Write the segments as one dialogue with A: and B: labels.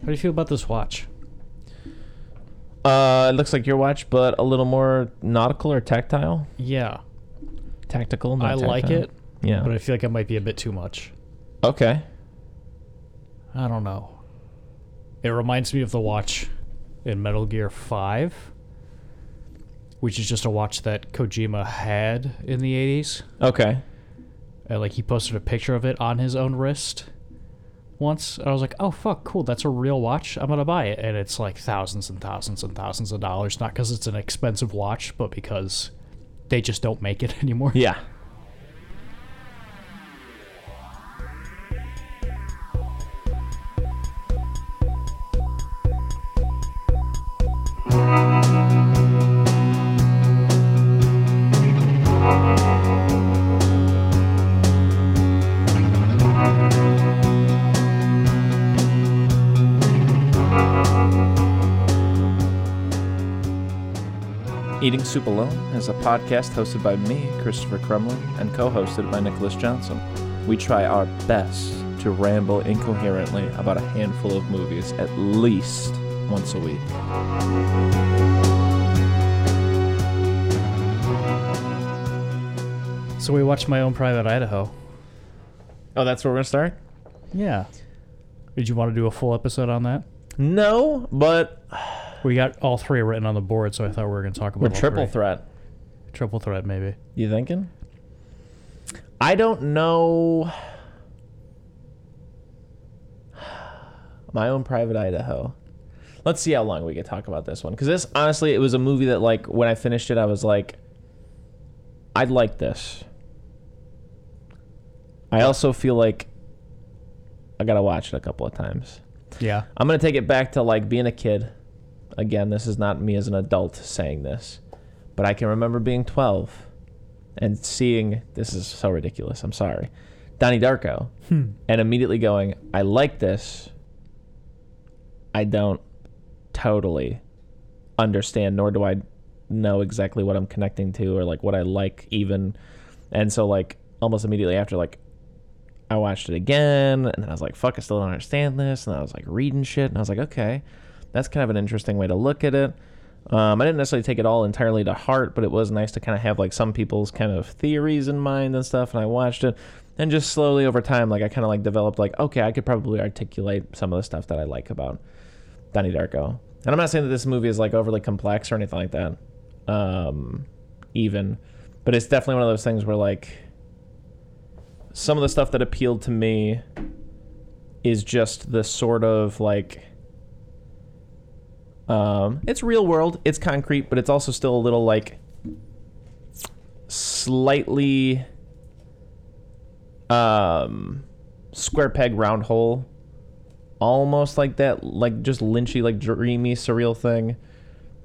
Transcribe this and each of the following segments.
A: How do you feel about this watch?
B: Uh, it looks like your watch, but a little more nautical or tactile.
A: Yeah,
B: Tactical. not
A: I like it,
B: Yeah.
A: but I feel like it might be a bit too much.
B: okay.
A: I don't know. It reminds me of the watch in Metal Gear 5, which is just a watch that Kojima had in the 80s.
B: Okay.
A: And like he posted a picture of it on his own wrist once. I was like, "Oh fuck, cool. That's a real watch. I'm to buy it." And it's like thousands and thousands and thousands of dollars, not cuz it's an expensive watch, but because they just don't make it anymore.
B: Yeah. Eating Soup Alone is a podcast hosted by me, Christopher Crumlin, and co hosted by Nicholas Johnson. We try our best to ramble incoherently about a handful of movies at least once a week.
A: So we watched My Own Private Idaho.
B: Oh, that's where we're going to start?
A: Yeah. Did you want to do a full episode on that?
B: No, but
A: We got all three written on the board, so I thought we were going to talk about
B: we're triple
A: three.
B: threat.
A: triple threat, maybe.
B: You thinking? I don't know. My own private Idaho. Let's see how long we can talk about this one. Because this, honestly, it was a movie that, like, when I finished it, I was like, I'd like this. I also feel like I gotta watch it a couple of times.
A: Yeah.
B: I'm gonna take it back to like being a kid. Again, this is not me as an adult saying this, but I can remember being 12 and seeing this is so ridiculous. I'm sorry, Donnie Darko,
A: Hmm.
B: and immediately going, I like this. I don't totally understand, nor do I know exactly what I'm connecting to or like what I like even. And so like almost immediately after like I watched it again and then I was like, fuck, I still don't understand this. And I was like reading shit and I was like, okay, that's kind of an interesting way to look at it. Um, I didn't necessarily take it all entirely to heart, but it was nice to kind of have like some people's kind of theories in mind and stuff. And I watched it and just slowly over time, like I kind of like developed like, okay, I could probably articulate some of the stuff that I like about Donnie Darko. And I'm not saying that this movie is like overly complex or anything like that, um, even, but it's definitely one of those things where like some of the stuff that appealed to me is just the sort of like um it's real world it's concrete but it's also still a little like slightly um square peg round hole. Almost like that like just lynchy like dreamy surreal thing.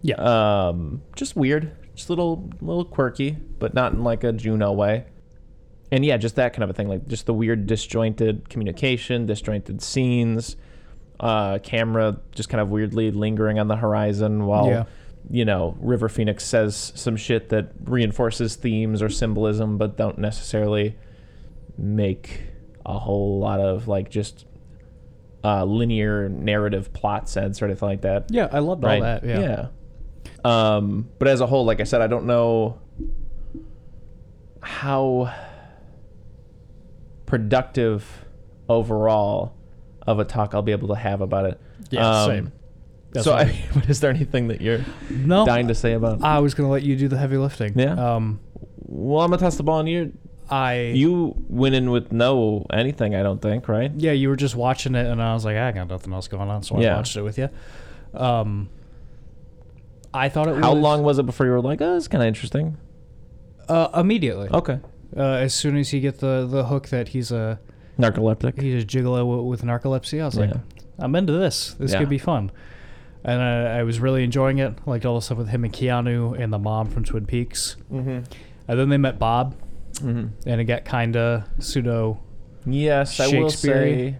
A: Yeah.
B: um just weird. Just a little little quirky but not in like a juno way. And yeah just that kind of a thing like just the weird disjointed communication disjointed scenes uh camera just kind of weirdly lingering on the horizon while
A: Yeah.
B: you know river phoenix says some shit that reinforces themes or symbolism but don't necessarily make a whole lot of like just uh linear narrative plot sense or anything like that
A: yeah, I loved all that. Yeah.
B: yeah. Um, but as a whole, like I said, I don't know how productive overall of a talk I'll be able to have about it.
A: Yeah,
B: Um,
A: same. That's
B: so, I mean, but is there anything that you're
A: No.
B: dying to say about? it?
A: I was going to let you do the heavy lifting.
B: Yeah.
A: Um,
B: well, I'm gonna toss the ball on you.
A: I.
B: You went in with no anything, I don't think, right?
A: Yeah, you were just watching it, and I was like, I got nothing else going on, so I
B: Yeah.
A: watched it with you. Um, I thought it was
B: How
A: was
B: long was it before you were like, oh, it's kind of interesting?
A: uh, immediately.
B: Okay.
A: Uh, as soon as you get the the hook that he's a
B: Narcoleptic.
A: He just gigolo w- with narcolepsy, I was like,
B: Yeah.
A: I'm into this. This
B: Yeah.
A: could be fun. And I, I was really enjoying it. Liked all the stuff with him and Keanu and the mom from Twin Peaks.
B: Mm-hmm.
A: And then they met Bob,
B: Mm-hmm.
A: and it got kind of pseudo.
B: Yes, I will
A: Shakespeare-y.
B: say.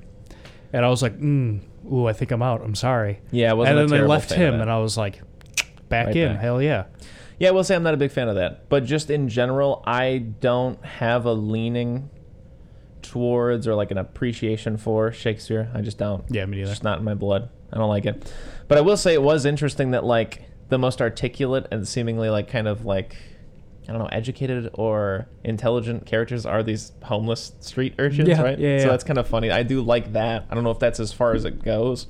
A: And I was like, mm, ooh, I think I'm out. I'm sorry.
B: Yeah, I wasn't
A: and
B: a
A: then they left him, and I was like, back
B: Right
A: in.
B: back.
A: Hell yeah.
B: Yeah, I will say I'm not a big fan of that. But just in general, I don't have a leaning towards or like an appreciation for Shakespeare. I just don't.
A: Yeah, me
B: It's
A: neither.
B: just not in my blood. I don't like it. But I will say it was interesting that like the most articulate and seemingly like kind of like I don't know, educated or intelligent characters are these homeless street urchins,
A: Yeah,
B: right?
A: yeah,
B: So
A: yeah.
B: that's kind of funny. I do like that. I don't know if that's as far as it goes.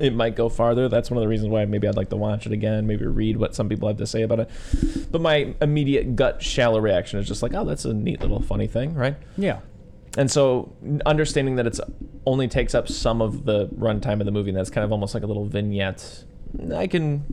B: It might go farther. That's one of the reasons why maybe I'd like to watch it again, maybe read what some people have to say about it. But my immediate gut shallow reaction is just like, oh, that's a neat little funny thing, right?
A: Yeah.
B: And so understanding that it's only takes up some of the runtime of the movie and that's kind of almost like a little vignette, I can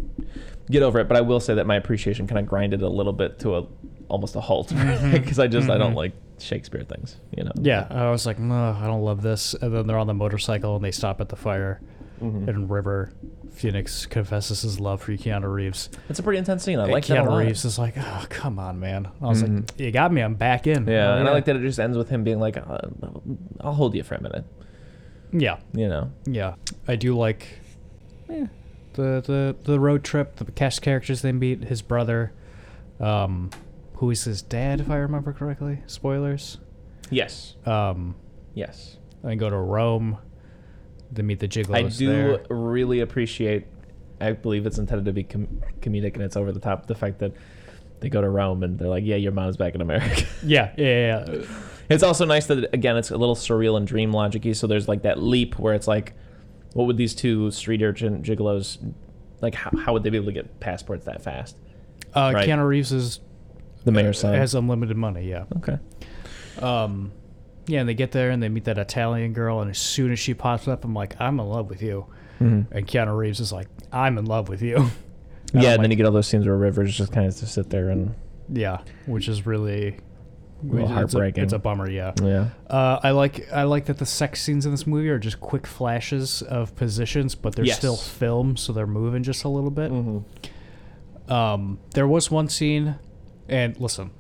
B: get over it. But I will say that my appreciation kind of grinded a little bit to a almost a halt because I just I don't
A: Mhm.
B: like Shakespeare things, you know.
A: Yeah, I was like, no, I don't love this. And then they're on the motorcycle and they stop at the fire.
B: Mhm.
A: And River Phoenix confesses his love for Keanu Reeves.
B: It's a pretty intense scene. I
A: And
B: like that a
A: Keanu
B: lot.
A: Reeves is like, oh, come on, man. I was
B: Mhm.
A: like, you got me. I'm back in.
B: Yeah,
A: Oh,
B: and I like that it just ends with him being like, uh, "I'll hold you for a minute,"
A: Yeah,
B: you know.
A: yeah. I do like eh, the the the road trip, the cast characters they meet, his brother, um, who is his dad, if I remember correctly. Spoilers.
B: Yes,
A: Um,
B: yes.
A: and go to Rome. They meet the Giglos
B: I do
A: there.
B: really appreciate. I believe it's intended to be com- comedic and it's over the top. The fact that they go to Rome and they're like, "Yeah, your mom's back in America."
A: Yeah, yeah, yeah. yeah.
B: it's also nice that again, it's a little surreal and dream logicy. So there's like that leap where it's like, what would these two street urchin gigolos, like, how, how would they be able to get passports that fast?
A: Uh,
B: Right.
A: Keanu Reeves is
B: The mayor's son.
A: has unlimited money. Yeah.
B: okay.
A: Um, yeah, and they get there and they meet that Italian girl, and as soon as she pops up, I'm like, I'm in love with you.
B: Mm-hmm.
A: And Keanu Reeves is like, I'm in love with you.
B: Yeah,
A: I'm
B: and then you get all those scenes where Rivers just kind of just sit there and
A: Yeah, which is really
B: little
A: it's a-
B: heartbreaking.
A: It's a, bummer. Yeah.
B: yeah.
A: Uh, I like I like that the sex scenes in this movie are just quick flashes of positions, but they're
B: Yes.
A: still film, so they're moving just a little bit.
B: Mm-hmm.
A: Um, there was one scene, and listen,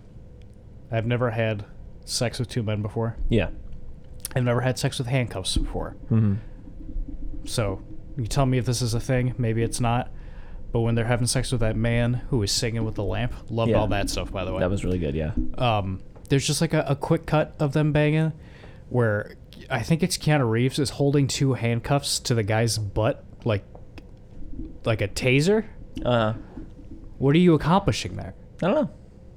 A: I've never had sex with two men before.
B: Yeah.
A: I've never had sex with handcuffs before.
B: Mm-hmm.
A: So you tell me if this is a thing. Maybe it's not. But when they're having sex with that man who was singing with the lamp, loved
B: Yeah.
A: all that stuff. By the way,
B: That was really good. Yeah.
A: um, there's just like a, a quick cut of them banging, where I think it's Keanu Reeves is holding two handcuffs to the guy's butt, like like a taser.
B: Uh,
A: What are you accomplishing there?
B: I don't know.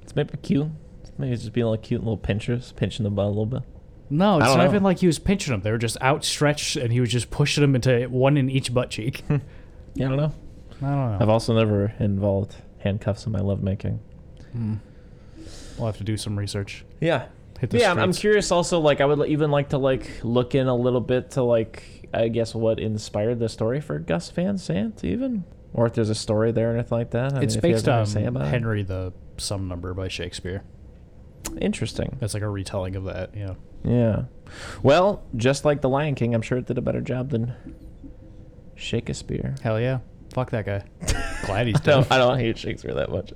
B: It's maybe cute. Maybe it's just being like cute little pinchers, pinching the butt a little bit.
A: No, it's
B: don't
A: not
B: know.
A: even like he was pinching them. They were just outstretched, and he was just pushing them into one in each butt cheek. I
B: Yeah, I don't know.
A: I don't know.
B: I've also never involved handcuffs in my lovemaking.
A: Hmm. We'll have to do some research.
B: Yeah.
A: Hit the
B: Yeah, I'm, I'm curious. Also, like, I would even like to like look in a little bit to like, I guess, what inspired the story for Gus Van Sant, even, or if there's a story there or anything like that. I
A: It's
B: mean,
A: based on
B: to say about it.
A: Henry the Some Number by Shakespeare.
B: Interesting.
A: That's like a retelling of that. Yeah.
B: Yeah. Well, just like The Lion King, I'm sure it did a better job than Shakespeare.
A: Hell yeah. Fuck that guy. Glad he's
B: I don't,
A: dead.
B: I don't hate Shakespeare that much,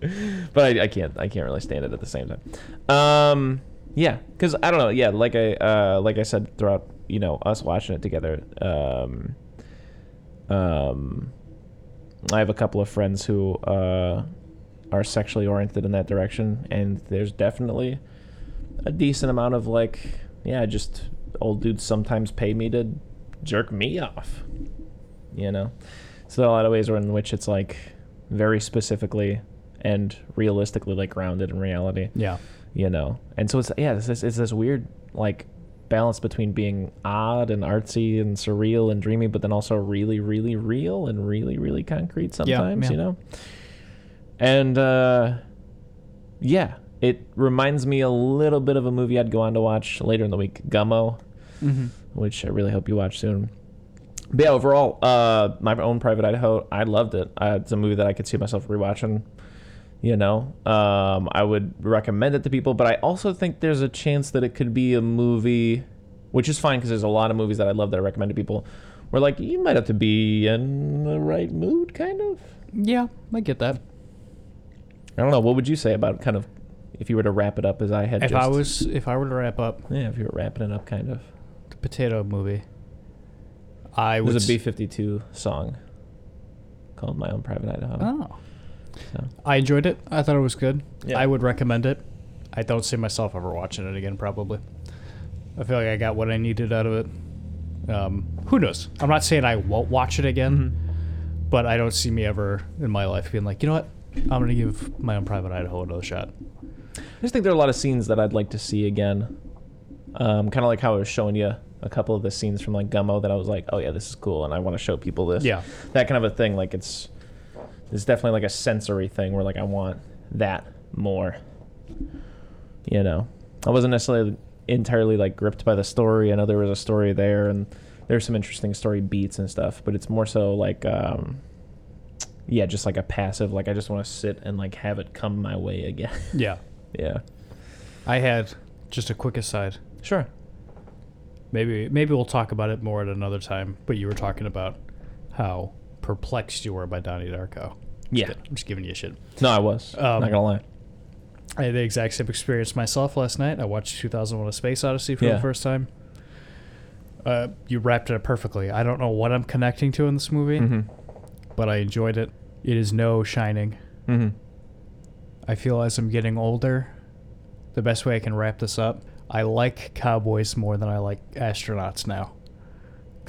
B: but I, I can't I can't really stand it at the same time. Um, yeah, because I don't know. Yeah, like I uh, like I said throughout you know us watching it together. Um, um, I have a couple of friends who uh, are sexually oriented in that direction, and there's definitely a decent amount of like, yeah, just old dudes sometimes pay me to jerk me off. You know, so there are a lot of ways in which it's like very specifically and realistically like grounded in reality.
A: Yeah.
B: You know, and so it's yeah, it's this, it's this weird like balance between being odd and artsy and surreal and dreamy, but then also really, really real and really, really concrete sometimes.
A: yeah.
B: You know, and uh, yeah, it reminds me a little bit of a movie I'd go on to watch later in the week, Gummo
A: Mm-hmm.
B: which I really hope you watch soon. But yeah, overall, uh, my own Private Idaho, I loved it. Uh, it's a movie that I could see myself rewatching. You know, um, I would recommend it to people, but I also think there's a chance that it could be a movie, which is fine because there's a lot of movies that I love that I recommend to people. Where like you might have to be in the right mood, kind of.
A: Yeah, I get that.
B: I don't know. What would you say about kind of if you were to wrap it up as I had?
A: If
B: just,
A: I was, if I were to wrap up
B: yeah, if you were wrapping it up, kind of.
A: the potato movie, I
B: was a
A: s-
B: B52 song called "My Own Private Idaho."
A: Oh.
B: So.
A: I enjoyed it. I thought it was good.
B: Yeah.
A: I would recommend it. I don't see myself ever watching it again, probably. I feel like I got what I needed out of it. Um, who knows? I'm not saying I won't watch it again,
B: Mm-hmm.
A: but I don't see me ever in my life being like, you know what? I'm gonna give my own private Idaho another shot.
B: I just think there are a lot of scenes that I'd like to see again. Um, kind of like how I was showing you a couple of the scenes from like Gummo that I was like, oh yeah, this is cool, and I want to show people this.
A: Yeah.
B: that kind of a thing. Like it's it's definitely like a sensory thing where like I want that more. You know, I wasn't necessarily entirely like gripped by the story. I know there was a story there, and there's some interesting story beats and stuff, but it's more so like. um yeah, just like a passive, like I just want to sit and like have it come my way again.
A: Yeah.
B: yeah.
A: I had just a quick aside.
B: Sure.
A: Maybe maybe we'll talk about it more at another time. But you were talking about how perplexed you were by Donnie Darko.
B: Yeah.
A: Just, I'm just giving you a shit.
B: No, I was.
A: Um,
B: not gonna lie.
A: I had the exact same experience myself last night. I watched 2001: A Space Odyssey for
B: Yeah.
A: the first time. Uh, you wrapped it up perfectly. I don't know what I'm connecting to in this movie,
B: Mm-hmm.
A: but I enjoyed it. It is no Shining.
B: Mm-hmm.
A: I feel as I'm getting older, the best way I can wrap this up, I like cowboys more than I like astronauts now.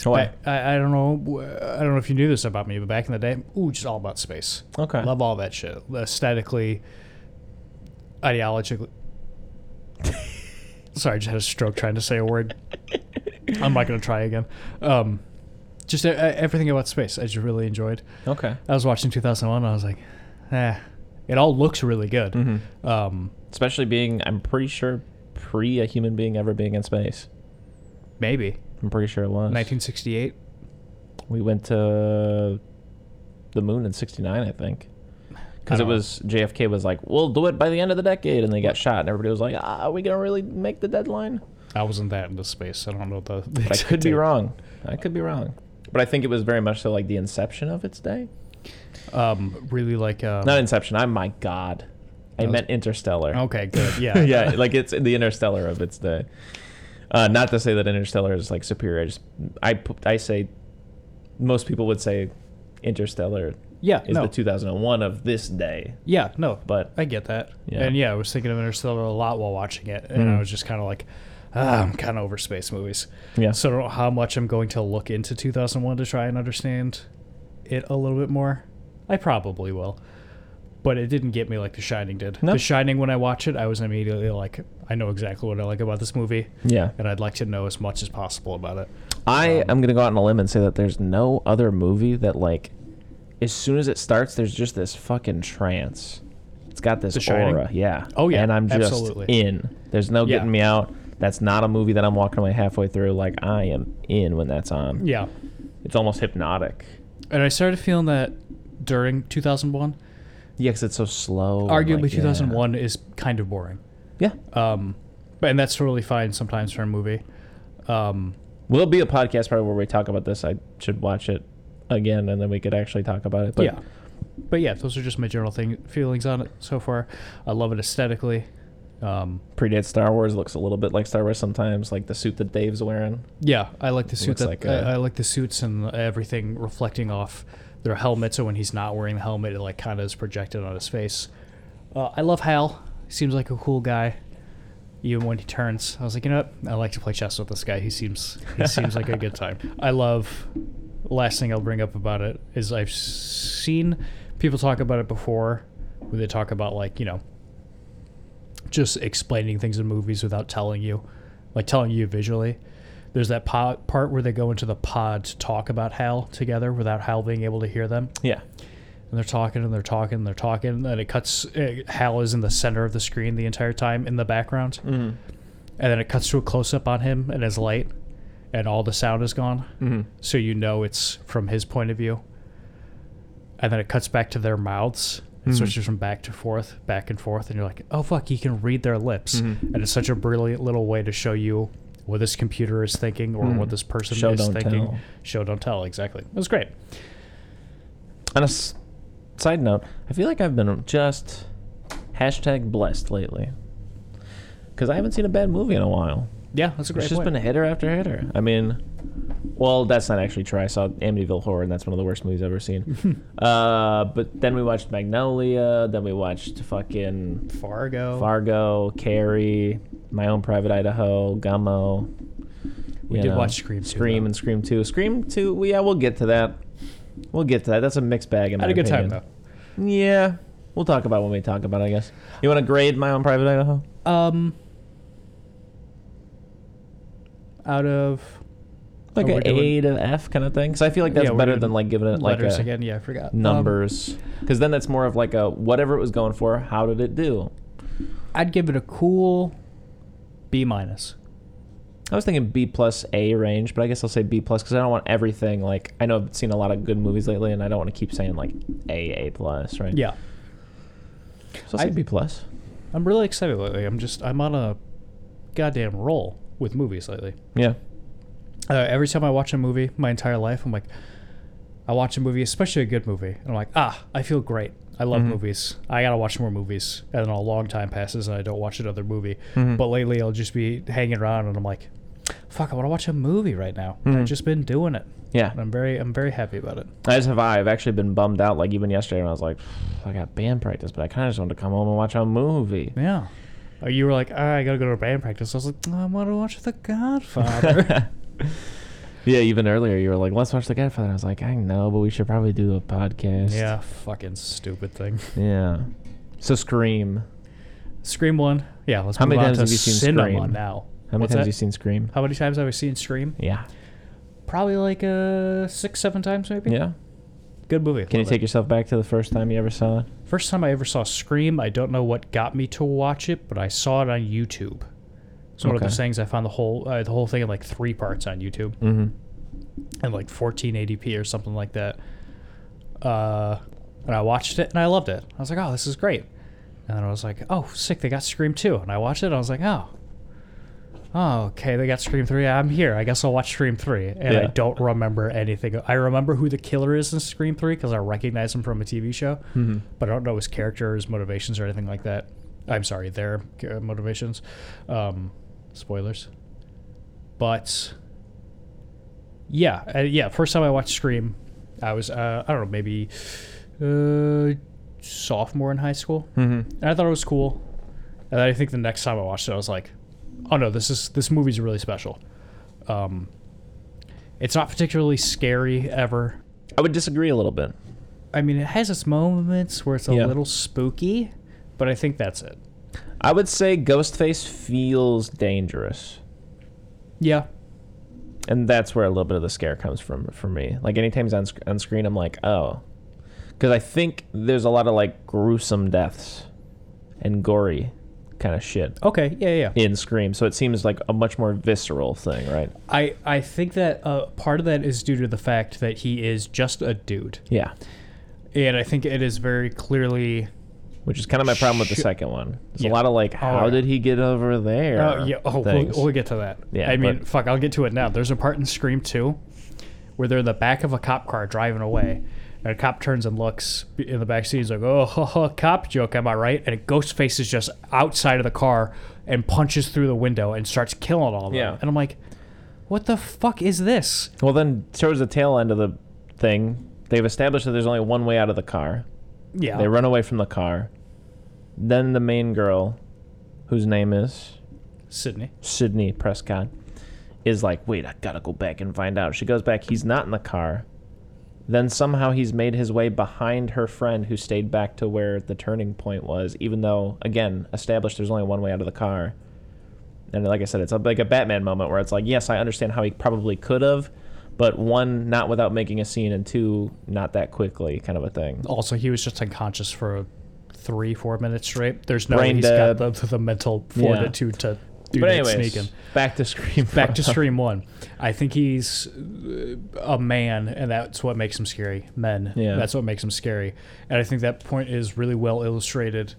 B: Why?
A: I, I, I don't know. I don't know if you knew this about me, but back in the day, ooh, just all about space.
B: Okay.
A: Love all that shit. Aesthetically, ideologically. Sorry, I just had a stroke trying to say a word. I'm not going to try again. Um, just uh, everything about space, I just really enjoyed.
B: Okay.
A: I was watching 2001. and I was like, eh, it all looks really good.
B: Mm-hmm.
A: Um,
B: Especially being, I'm pretty sure, pre a human being ever being in space.
A: maybe
B: I'm pretty sure it was.
A: 1968.
B: We went to the moon in '69, I think. Because it was JFK was like, "We'll do it by the end of the decade," and they got shot, and everybody was like, ah, "Are we gonna really make the deadline?"
A: I wasn't that into space. I don't know the. the
B: I could be wrong. I could be wrong. But I think it was very much so like the inception of its day.
A: Um, really like. Um,
B: Not Inception. I'm my God. I
A: was-
B: meant Interstellar.
A: okay, good. Yeah.
B: yeah, like it's the Interstellar of its day. Uh, not to say that Interstellar is like superior. I just I I say most people would say Interstellar
A: Yeah.
B: is
A: no.
B: the 2001 of this day.
A: yeah. No.
B: But
A: I get that.
B: Yeah.
A: And yeah, I was thinking of Interstellar a lot while watching it, and
B: Mhm.
A: I was just kind of like, ah, I'm kind of over space movies.
B: yeah,
A: So I don't know how much I'm going to look into 2001 to try and understand it a little bit more. I probably will. But it didn't get me like The Shining did.
B: No.
A: The Shining, when I watch it, I was immediately like, I know exactly what I like about this movie,
B: yeah.
A: and I'd like to know as much as possible about it.
B: I
A: Um,
B: am gonna go out on a limb and say that there's no other movie that like, as soon as it starts, there's just this fucking trance. It's got this aura, yeah.
A: Oh, yeah,
B: and I'm just
A: absolutely.
B: in. There's no
A: Yeah.
B: getting me out. That's not a movie that I'm walking away halfway through. Like I am in when that's on.
A: Yeah.
B: It's almost hypnotic.
A: And I started feeling that during 2001.
B: Yeah, because it's so slow.
A: Arguably,
B: like, yeah.
A: 2001 is kind of boring.
B: Yeah.
A: Um, but and that's totally fine sometimes for a movie. Um,
B: Will be a podcast probably where we talk about this. I should watch it again, and then we could actually talk about it. But
A: yeah, but yeah, those are just my general thing feelings on it so far. I love it aesthetically. Um,
B: predates Star Wars. Looks a little bit like Star Wars sometimes, like the suit that Dave's wearing.
A: yeah, I like the suit. That,
B: like
A: I,
B: a-
A: I like the suits and everything reflecting off their helmet. So when he's not wearing the helmet, it like kind of is projected on his face. Uh, I love Hal. He seems like a cool guy. Even when he turns, I was like, you know what? I like to play chess with this guy. He seems he seems like a good time. I love. Last thing I'll bring up about it is I've seen people talk about it before, where they talk about like you know, just explaining things in movies without telling you, like telling you visually. There's that pod, part where they go into the pod to talk about Hal together without Hal being able to hear them
B: Yeah.
A: and they're talking and they're talking and they're talking and it cuts uh, hal is in the center of the screen the entire time in the background
B: Mm-hmm.
A: and then it cuts to a close-up on him and his light and all the sound is gone
B: Mm-hmm.
A: so you know it's from his point of view and then it cuts back to their mouths and
B: Mhm.
A: switches from back to forth back and forth and you're like oh fuck he can read their lips
B: Mhm.
A: and it's such a brilliant little way to show you what this computer is thinking or
B: Mhm.
A: what this person
B: Show,
A: is
B: don't
A: thinking
B: tell.
A: show don't tell exactly it was great
B: On a s- side note, I feel like I've been just hashtag blessed lately. Because I haven't seen a bad movie in a while.
A: yeah that's a great
B: It's just
A: point.
B: been a hitter after hitter. I mean, Well, that's not actually true. I saw Amityville Horror, and that's one of the worst movies I've ever seen. uh, but then we watched Magnolia. Then we watched fucking
A: Fargo.
B: Fargo, Carrie, My Own Private Idaho, Gummo.
A: we did
B: know,
A: watch Scream.
B: Scream
A: though.
B: and Scream Two. Scream Two. well, Yeah, we'll get to that. We'll get to that. That's a mixed bag. In
A: I had a good time
B: opinion.
A: though.
B: Yeah, we'll talk about when we talk about. it, I guess. You want to grade My Own Private Idaho?
A: Um, out of
B: Like
A: Oh,
B: an A to F kind of thing. Because I feel like that's
A: Yeah,
B: better than like giving it like
A: letters
B: a
A: again, yeah, I forgot Um,
B: numbers. Because then that's more of like a whatever it was going for. How did it do?
A: I'd give it a cool B minus.
B: I was thinking B plus A range, but I guess I'll say B plus because I don't want everything. Like I know I've seen a lot of good movies lately, and I don't want to keep saying like A A plus, right?
A: Yeah,
B: So I'll say
A: I-
B: B plus.
A: I'm really excited lately. I'm just I'm on a goddamn roll with movies lately.
B: Yeah.
A: Uh, every time I watch a movie, my entire life, I'm like, I watch a movie, especially a good movie, and I'm like, ah, I feel great. I love
B: Mhm.
A: movies. I gotta watch more movies. And then a long time passes, and I don't watch another movie.
B: Mhm.
A: But lately, I'll just be hanging around, and I'm like, fuck, I want to watch a movie right now. And I've just been doing it.
B: Yeah.
A: And I'm very, I'm very happy about it.
B: As have I. I've actually been bummed out. Like even yesterday, when I was like, I got band practice, but I kind of just wanted to come home and watch a movie.
A: Yeah. Uh, You were like, ah, I gotta go to band practice. I was like, "Oh, I want to watch The Godfather.
B: yeah, even earlier you were like, "Let's watch The Godfather." I was like, "I know, but we should probably do a podcast."
A: yeah, fucking stupid thing.
B: Yeah. So Scream.
A: Scream one. Yeah, let's
B: How
A: move
B: many
A: on
B: times
A: to
B: have you seen
A: cinema
B: Scream?
A: now.
B: How many
A: What's
B: times
A: that?
B: have you seen Scream?
A: How many times have I seen Scream?
B: Yeah.
A: Probably like uh six, seven times maybe.
B: Yeah.
A: Good movie.
B: Can you
A: Love
B: take yourself back to the first time you ever saw it?
A: First time I ever saw Scream, I don't know what got me to watch it, but I saw it on YouTube. It's one of
B: Okay.
A: those things I found the whole uh, the whole thing in like three parts on YouTube
B: Mm-hmm.
A: and like 1480p or something like that. Uh, and I watched it and I loved it. I was like, oh, this is great. And then I was like, oh, sick, they got Scream 2. And I watched it and I was like, oh. Oh, okay, they got Scream 3. I'm here. I guess I'll watch Scream 3. And I
B: Yeah.
A: don't remember anything. I remember who the killer is in Scream 3 because I recognize him from a TV show,
B: Mm-hmm.
A: but I don't know his character, his motivations, or anything like that. I'm sorry, their uh, motivations. Um, spoilers. But yeah, uh, yeah. First time I watched Scream, I was uh, I don't know maybe uh, sophomore in high school,
B: Mm-hmm.
A: and I thought it was cool. And I think the next time I watched it, I was like, oh no, this is this movie's really special. Um, it's not particularly scary ever.
B: I would disagree a little bit.
A: I mean, it has its moments where it's a
B: Yeah.
A: little spooky, but I think that's it.
B: I would say Ghostface feels dangerous.
A: Yeah,
B: and that's where a little bit of the scare comes from for me. Like anytime he's on sc- on screen, I'm like, oh, because I think there's a lot of like gruesome deaths and gory kind of shit
A: Okay. Yeah, yeah.
B: in Scream, so it seems like a much more visceral thing, right?
A: I I think that uh, part of that is due to the fact that he is just a dude,
B: Yeah,
A: and I think it is very clearly.
B: Which is kind of my problem with the second one. There's
A: Yeah.
B: a lot of like, how did he get over there?
A: Oh yeah. Oh, we'll, we'll get to that.
B: Yeah,
A: I mean,
B: but-
A: fuck. I'll get to it now. There's a part in Scream Two where they're in the back of a cop car driving away. And a cop turns and looks in the back seat. He's like, "Oh, ha, ha, cop joke, am I right?" And a Ghostface is just outside of the car and punches through the window and starts killing all of them.
B: Yeah.
A: And I'm like, "What the fuck is this?"
B: Well, then towards the tail end of the thing, they've established that there's only one way out of the car.
A: Yeah.
B: They run away from the car. Then the main girl, whose name is
A: Sidney.
B: Sidney Prescott is like, wait, I gotta go back and find out. She goes back, he's not in the car. Then somehow he's made his way behind her friend who stayed back to where the turning point was, even though, again, established there's only one way out of the car. And like I said, it's a, like a Batman moment where it's like, yes, I understand how he probably could have, but one, not without making a scene, and two, not that quickly, kind of a thing.
A: Also, he was just unconscious for three, four minutes straight. There's no
B: Brain
A: he's
B: dead.
A: got the, the mental fortitude to do
B: but
A: that
B: anyways,
A: sneaking.
B: back to Scream.
A: Back to Scream One. I think he's uh, a man, and that's what makes him scary. Men.
B: Yeah.
A: That's what makes him scary, and I think that point is really well illustrated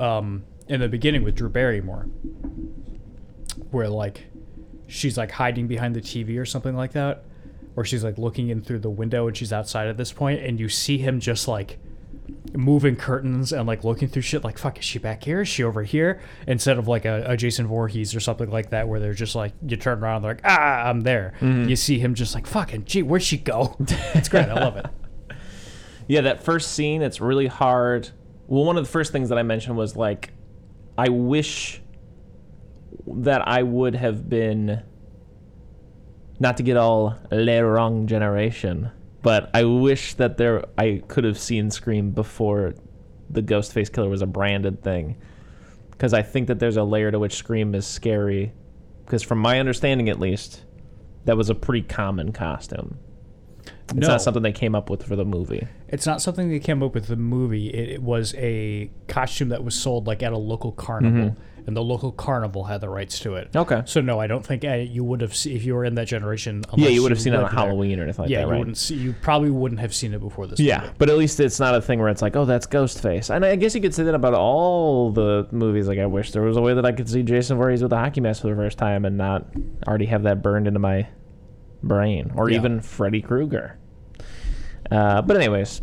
A: um, in the beginning with Drew Barrymore, where like she's like hiding behind the TV or something like that, or she's like looking in through the window and she's outside at this point, and you see him just like moving curtains and like looking through shit. Like, fuck, is she back here? Is she over here? Instead of like a, a Jason Voorhees or something like that, where they're just like you turn around, they're like, ah, I'm there.
B: Mm-hmm.
A: You see him just like, fucking, gee, where'd she go? It's great. I love it.
B: Yeah, that first scene, it's really hard. Well, one of the first things that I mentioned was like, I wish that I would have been, not to get all le wrong generation, but I wish that there I could have seen Scream before the Ghostface Killer was a branded thing, because I think that there's a layer to which Scream is scary, because from my understanding at least, that was a pretty common costume. It's
A: No.
B: not something they came up with for the movie.
A: It's not something they came up with for the movie. It, it was a costume that was sold like at a local carnival, mm-hmm. And the local carnival had the rights to it.
B: Okay.
A: So no, I don't think uh, you would have se- if you were in that generation.
B: Yeah, you would have seen it on
A: there.
B: Halloween or anything like
A: yeah,
B: that,
A: you
B: right?
A: wouldn't see. You probably wouldn't have seen it before this.
B: Yeah,
A: movie.
B: but at least it's not a thing where it's like, oh, that's Ghostface. And I guess you could say that about all the movies. Like, I wish there was a way that I could see Jason Voorhees with a hockey mask for the first time and not already have that burned into my brain, or
A: Yeah.
B: even Freddy Krueger. Uh, but anyways,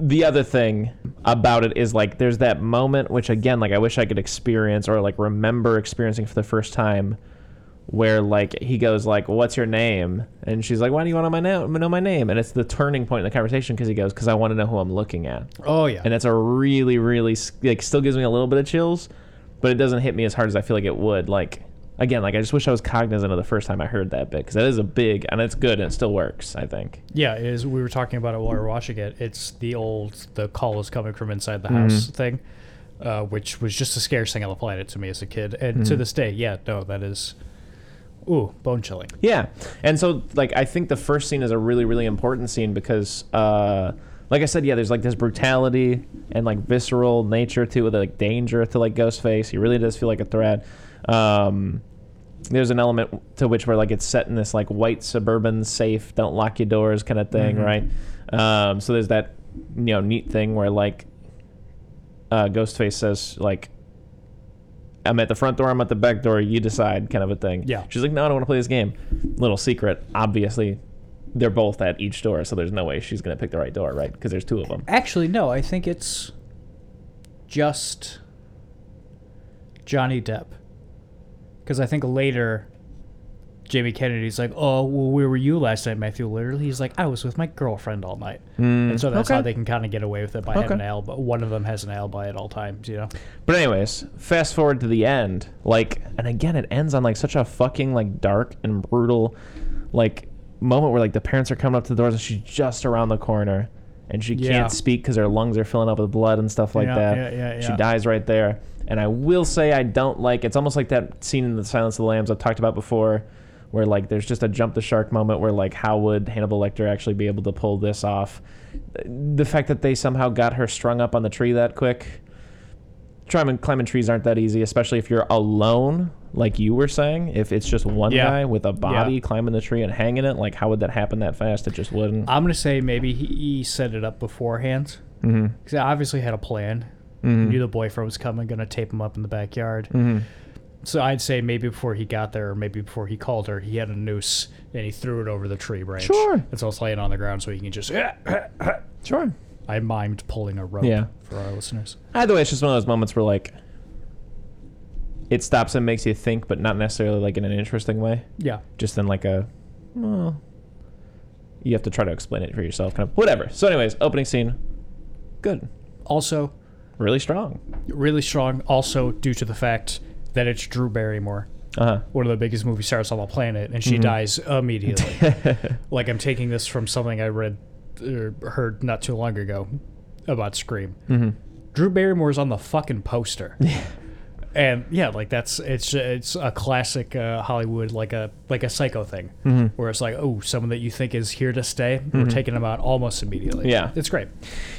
B: the other thing about it is like there's that moment which again like I wish I could experience or like remember experiencing for the first time where like he goes like what's your name? And she's like why do you want to my na- know my name? And it's the turning point in the conversation because he goes because I want to know who I'm looking at.
A: Oh yeah.
B: and it's a really really like still gives me a little bit of chills but it doesn't hit me as hard as I feel like it would like again like I just wish I was cognizant of the first time I heard that bit because that is a big and it's good and it still works I think
A: Yeah, is we were talking about it while we were watching it. It's the old "the call is coming from inside
B: Mm-hmm.
A: the house" thing, uh, which was just the scariest thing on the planet to me as a kid, and
B: Mm-hmm.
A: to this day, yeah, no, that is, ooh, bone chilling.
B: Yeah, and so like I think the first scene is a really really important scene because, uh, like I said, yeah, there's like this brutality and like visceral nature to it, like danger to like Ghostface. He really does feel like a threat. Um, there's an element to which where like it's set in this like white suburban safe, don't lock your doors kind of thing,
A: Mhm.
B: right? Um, so there's that you know neat thing where like uh, Ghostface says like. I'm at the front door. I'm at the back door. You decide, kind of a thing.
A: Yeah.
B: She's like, no, I don't want to play this game. Little secret, obviously, they're both at each door, so there's no way she's gonna pick the right door, right? Because there's two of them.
A: Actually, no, I think it's just Johnny Depp. Because I think later, Jamie Kennedy's like, "Oh, well, where were you last night, Matthew?" Literally, he's like, "I was with my girlfriend all night," hmm. and so that's
B: okay.
A: how they can kind of get away with it by
B: Okay.
A: having an alibi. One of them has an alibi at all times, you know.
B: But anyways, fast forward to the end, like, and again, it ends on like such a fucking like dark and brutal, like moment where like the parents are coming up to the doors and she's just around the corner, and she
A: Yeah.
B: can't speak because her lungs are filling up with blood and stuff like
A: Yeah,
B: that.
A: yeah, yeah, yeah.
B: She dies right there. And I will say I don't like. It's almost like that scene in the Silence of the Lambs I've talked about before, where like there's just a jump the shark moment where like how would Hannibal Lecter actually be able to pull this off? The fact that they somehow got her strung up on the tree that quick. Climbing, climbing trees aren't that easy, especially if you're alone, like you were saying. If it's just one
A: Yeah.
B: guy with a body
A: Yeah.
B: climbing the tree and hanging it, like how would that happen that fast? It just wouldn't.
A: I'm gonna say maybe he, he set it up beforehand
B: Mm-hmm.
A: because I obviously had a plan. He knew the boyfriend was coming, gonna tape him up in the backyard.
B: Mm-hmm.
A: So I'd say maybe before he got there, or maybe before he called her, he had a noose and he threw it over the tree branch.
B: Sure.
A: And so it's laying on the ground so he can just.
B: Sure.
A: I mimed pulling a rope
B: Yeah.
A: for our listeners.
B: Either way, it's just one of those moments where like it stops and makes you think, but not necessarily like in an interesting way.
A: Yeah.
B: Just in like a, well, you have to try to explain it for yourself, kind of whatever. So, anyways, opening scene, good,
A: Also,
B: really strong.
A: really strong. Also, due to the fact that it's Drew Barrymore,
B: Uh huh.
A: one of the biggest movie stars on the planet, and she
B: Mm-hmm.
A: dies immediately. like I'm taking this from something I read or heard not too long ago about Scream.
B: Mm-hmm.
A: Drew Barrymore's on the fucking poster. And yeah, like that's it's it's a classic uh, Hollywood like a like a psycho thing
B: Mm-hmm.
A: where it's like oh someone that you think is here to stay we're taking them out almost immediately
B: Yeah.
A: it's great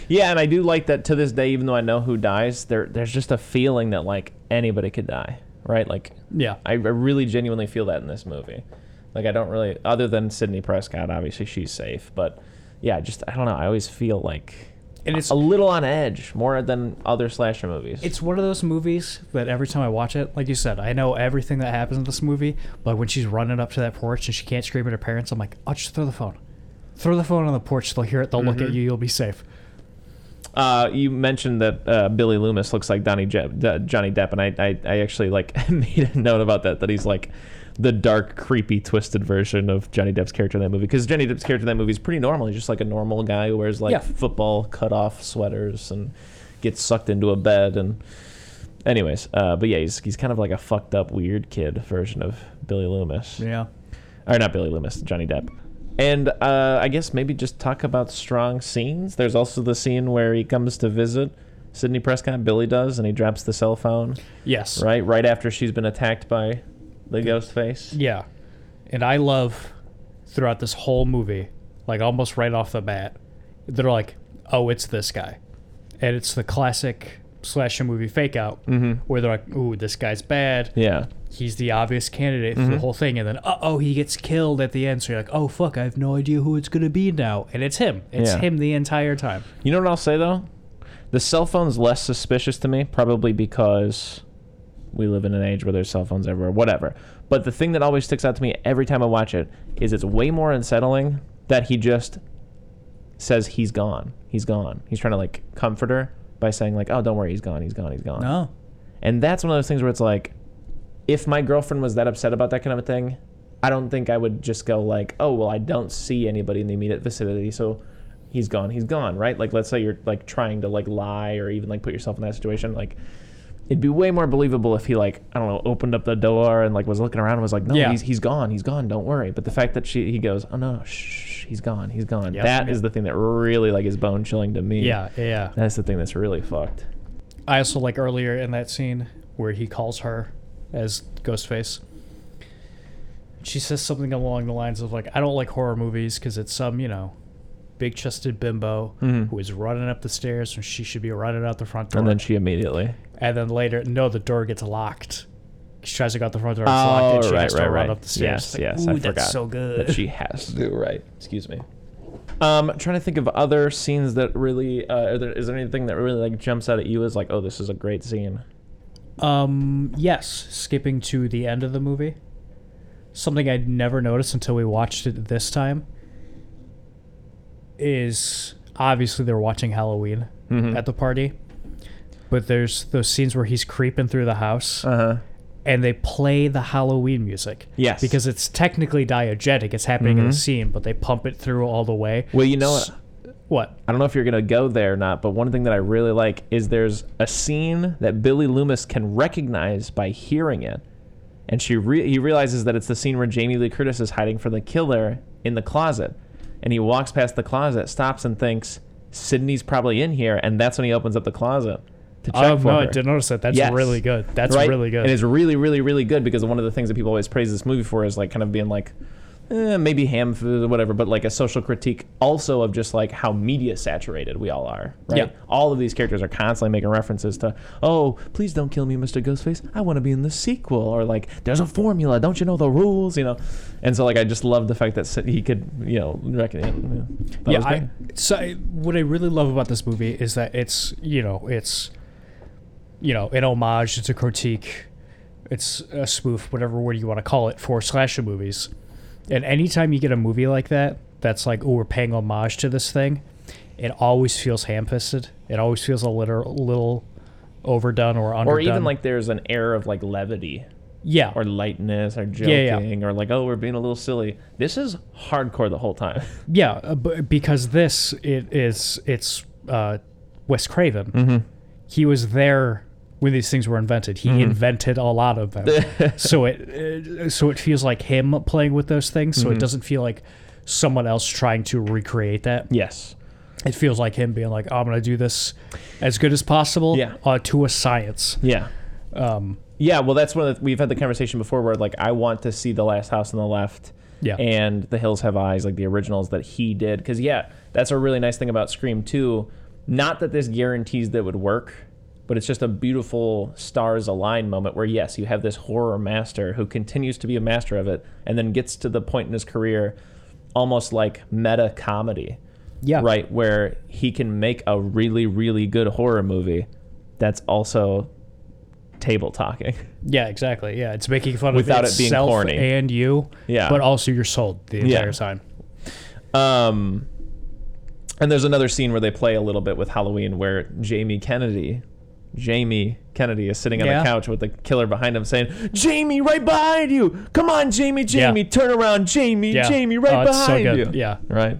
B: Yeah, and I do like that to this day, even though I know who dies, there there's just a feeling that like anybody could die, right? Like
A: yeah
B: I, I really genuinely feel that in this movie. Like I don't really, other than Sidney Prescott, obviously she's safe, but yeah, just I don't know. I always feel like
A: and it's
B: a little on edge more than other slasher movies.
A: it's one of those movies that every time I watch it, like you said, I know everything that happens in this movie. But when she's running up to that porch and she can't scream at her parents, I'm like, I'll just throw the phone, throw the phone on the porch. They'll hear it. They'll look
B: Mm-hmm.
A: at you. You'll be safe.
B: Uh, you mentioned that uh, Billy Loomis looks like Donnie Je- D- Johnny Depp, and I, I, I actually like made a note about that. That he's like the dark, creepy, twisted version of Johnny Depp's character in that movie. Because Johnny Depp's character in that movie is pretty normal. He's just like a normal guy who wears like
A: Yeah.
B: football cut off sweaters and gets sucked into a bed. And anyways, uh, but yeah, he's he's kind of like a fucked up, weird kid version of Billy Loomis
A: Yeah.
B: or not Billy Loomis, Johnny Depp. And uh, I guess maybe just talk about strong scenes. There's also the scene where he comes to visit Sidney Prescott. Billy does, and he drops the cell phone
A: Yes.
B: right right after she's been attacked by the ghost face.
A: Yeah. And I love throughout this whole movie, like almost right off the bat, they're like, oh, it's this guy. And it's the classic slasher movie fake out
B: Mm-hmm.
A: where they're like, ooh, this guy's bad.
B: Yeah,
A: He's the obvious candidate for the
B: Mhm.
A: whole thing. And then, uh oh, he gets killed at the end. So you're like, oh, fuck, I have no idea who it's going to be now. And it's him. It's
B: Yeah.
A: him the entire time.
B: you know what I'll say though, the cell phone's less suspicious to me, probably because we live in an age where there's cell phones everywhere, whatever. But the thing that always sticks out to me every time I watch it is it's way more unsettling that he just says he's gone. He's gone. He's trying to like comfort her by saying like, "Oh, don't worry, he's gone. He's gone. He's gone."
A: No.
B: And that's one of those things where it's like, if my girlfriend was that upset about that kind of a thing, I don't think I would just go like, "Oh, well, I don't see anybody in the immediate vicinity, so he's gone. He's gone." Right? Like, let's say you're like trying to like lie or even like put yourself in that situation, like. It'd be way more believable if he like I don't know opened up the door and like was looking around and was like no
A: Yeah.
B: he's he's gone he's gone don't worry but the fact that she he goes oh no shh he's gone he's gone
A: Yep.
B: that is the thing that really like is bone chilling to me
A: Yeah, yeah.
B: that's the thing that's really fucked
A: I also like earlier in that scene where he calls her as Ghostface. She says something along the lines of like, "I don't like horror movies because it's some you know, big-chested bimbo
B: Mhm.
A: who is running up the stairs and she should be running out the front door."
B: and then she immediately
A: And then later, no, the door gets locked. She tries to go out the front door, it's
B: Oh,
A: locked, and she
B: right,
A: has to
B: right,
A: run
B: right.
A: up the stairs.
B: Yes,
A: Like,
B: yes, I
A: that's so good.
B: that she has to do right. Excuse me. Um, trying to think of other scenes that really. Uh, are there, is there anything that really like jumps out at you as like, oh, this is a great scene?
A: Um, yes, skipping to the end of the movie. Something I'd never noticed until we watched it this time is obviously they're watching Halloween
B: Mhm.
A: at the party. But there's those scenes where he's creeping through the house
B: Uh huh.
A: and they play the Halloween music.
B: Yes.
A: Because it's technically diegetic, it's happening in
B: Mhm.
A: the scene, but they pump it through all the way.
B: Well, you know what?
A: What?
B: I don't know if you're gonna go there or not, but one thing that I really like is there's a scene that Billy Loomis can recognize by hearing it, and she re- he realizes that it's the scene where Jamie Lee Curtis is hiding from the killer in the closet, and he walks past the closet, stops, and thinks Sidney's probably in here, and that's when he opens up the closet to check
A: Oh,
B: for
A: no,
B: her.
A: I didn't notice that. That's
B: Yes.
A: really good. That's
B: Right?
A: really good.
B: And it's really, really, really good because one of the things that people always praise this movie for is like kind of being like, eh, maybe ham food or whatever, but like a social critique also of just like how media saturated we all are. Right?
A: Yeah.
B: All of these characters are constantly making references to, oh, please don't kill me, Mr. Ghostface. I want to be in the sequel. Or like, there's a formula. Don't you know the rules? You know? And so like, I just love the fact that he could, you know, reckon. Yeah,
A: yeah. I, so I, what I really love about this movie is that it's you know it's you know an homage, it's a critique, it's a spoof, whatever word you want to call it for slasher movies. And anytime you get a movie like that, that's like, oh, we're paying homage to this thing, it always feels ham-fisted. It always feels a little, little overdone or underdone.
B: or even like there's an air of like levity.
A: yeah,
B: or lightness or joking
A: Yeah, yeah.
B: or like oh we're being a little silly this is hardcore the whole time
A: yeah, uh, b- because this it is it's uh, Wes Craven.
B: mm-hmm.
A: he was there when these things were invented. He
B: Mhm.
A: invented a lot of them. so it uh, so it feels like him playing with those things. So
B: Mhm.
A: it doesn't feel like someone else trying to recreate that.
B: yes
A: It feels like him being like, "I'm gonna do this as good as possible,
B: Yeah.
A: uh, to a science."
B: yeah
A: Um,
B: yeah well that's one of the, we've had the conversation before where like i want to see the last house on the left
A: yeah,
B: and the hills have eyes like the originals that he did because yeah that's a really nice thing about scream 2 not that this guarantees that it would work but it's just a beautiful stars align moment where yes you have this horror master who continues to be a master of it and then gets to the point in his career almost like meta comedy
A: yeah,
B: right where he can make a really really good horror movie that's also table talking
A: yeah, exactly. Yeah, it's making fun
B: Without
A: of
B: it being corny.
A: and you.
B: Yeah.
A: but also you're sold the
B: Yeah.
A: entire time.
B: um And there's another scene where they play a little bit with Halloween where Jamie Kennedy, Jamie Kennedy is sitting on
A: Yeah.
B: the couch with the killer behind him saying, "Jamie, right behind you! Come on, Jamie, Jamie, turn around, Jamie,
A: Yeah.
B: Jamie, right
A: Oh, it's so
B: behind
A: good.
B: you."
A: Yeah.
B: Right.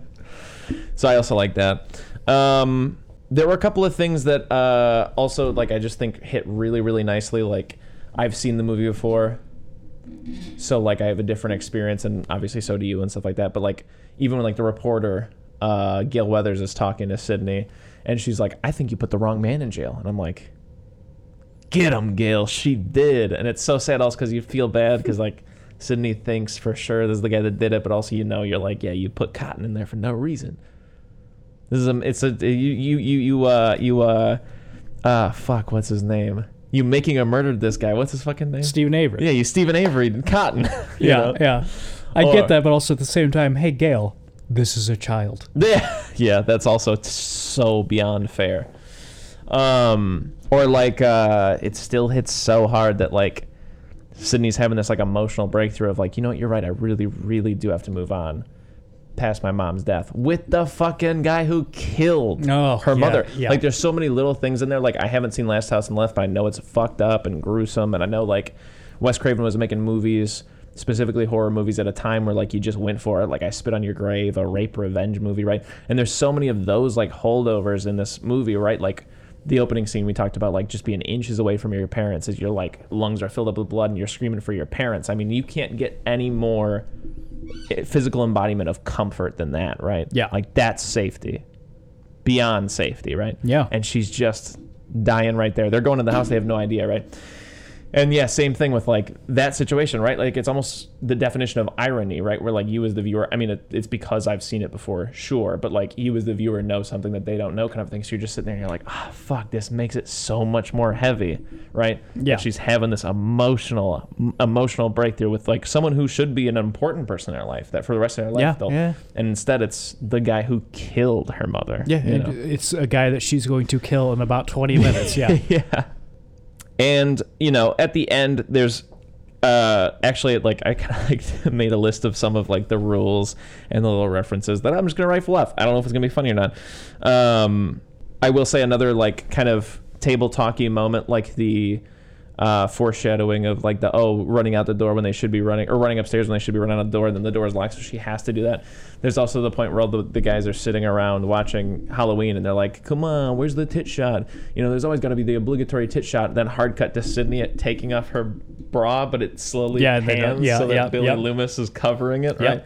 B: So I also like that. Um, there were a couple of things that uh, also like I just think hit really, really nicely. Like I've seen the movie before, so like I have a different experience, and obviously so do you and stuff like that. But like even when like the reporter, uh, Gale Weathers is talking to Sidney, and she's like, "I think you put the wrong man in jail," and I'm like, "Get him, Gale. She did," and it's so sad also because you feel bad because like. Sidney thinks for sure this is the guy that did it, but also you know you're like, yeah, you put Cotton in there for no reason. This is a, it's a you you you you uh you uh uh fuck what's his name? You making a murdered this guy? What's his fucking name?
A: Steven Avery.
B: Yeah, you Steven Avery and Cotton.
A: yeah,
B: know?
A: yeah. I
B: Or-
A: get that, but also at the same time, hey Gale, this is a child.
B: Yeah, yeah, that's also t- so beyond fair. Um, or like, uh, it still hits so hard that like Sidney's having this like emotional breakthrough of like, you know what, you're right. I really, really do have to move on past my mom's death with the fucking guy who killed
A: Oh,
B: her
A: yeah,
B: mother.
A: yeah.
B: Like, there's so many little things in there. Like, I haven't seen Last House on the Left, but I know it's fucked up and gruesome, and I know like Wes Craven was making movies. Specifically, horror movies at a time where like you just went for it, like I Spit on Your Grave, a rape revenge movie, right? And there's so many of those like holdovers in this movie, right? Like the opening scene we talked about, like just being inches away from your parents as your like lungs are filled up with blood and you're screaming for your parents. I mean, you can't get any more eh, physical embodiment of comfort than that, right?
A: Yeah.
B: like that's safety, beyond safety, right?
A: Yeah.
B: and she's just dying right there. They're going to the house; they have no idea, right? And yeah, same thing with like that situation, right? Like it's almost the definition of irony, right? Where like you as the viewer, I mean, it, it's because I've seen it before, sure, but like you as the viewer know something that they don't know, kind of thing. So you're just sitting there and you're like, ah, fuck, this makes it so much more heavy, right?
A: Yeah.
B: That she's having this emotional, m- emotional breakthrough with like someone who should be an important person in her life, that for the rest of her life,
A: Yeah,
B: they'll,
A: yeah.
B: and instead it's the guy who killed her mother.
A: Yeah, and it's a guy that she's going to kill in about 20 minutes. Yeah.
B: yeah. And you know, at the end, there's uh actually like I kind of like made a list of some of like the rules and the little references that I'm just gonna rifle off. I don't know if it's gonna be funny or not. Um, I will say another like kind of table talky moment, like the uh, foreshadowing of like the oh running out the door when they should be running or running upstairs when they should be running out the door and then the door is locked so she has to do that. There's also the point where all the, the guys are sitting around watching halloween and they're like come on where's the tit shot? You know there's always got to be the obligatory tit shot then hard cut to sidney at taking off her bra but it slowly
A: Yeah,
B: pans
A: yeah,
B: so that
A: yeah,
B: billy
A: yep.
B: loomis is covering it right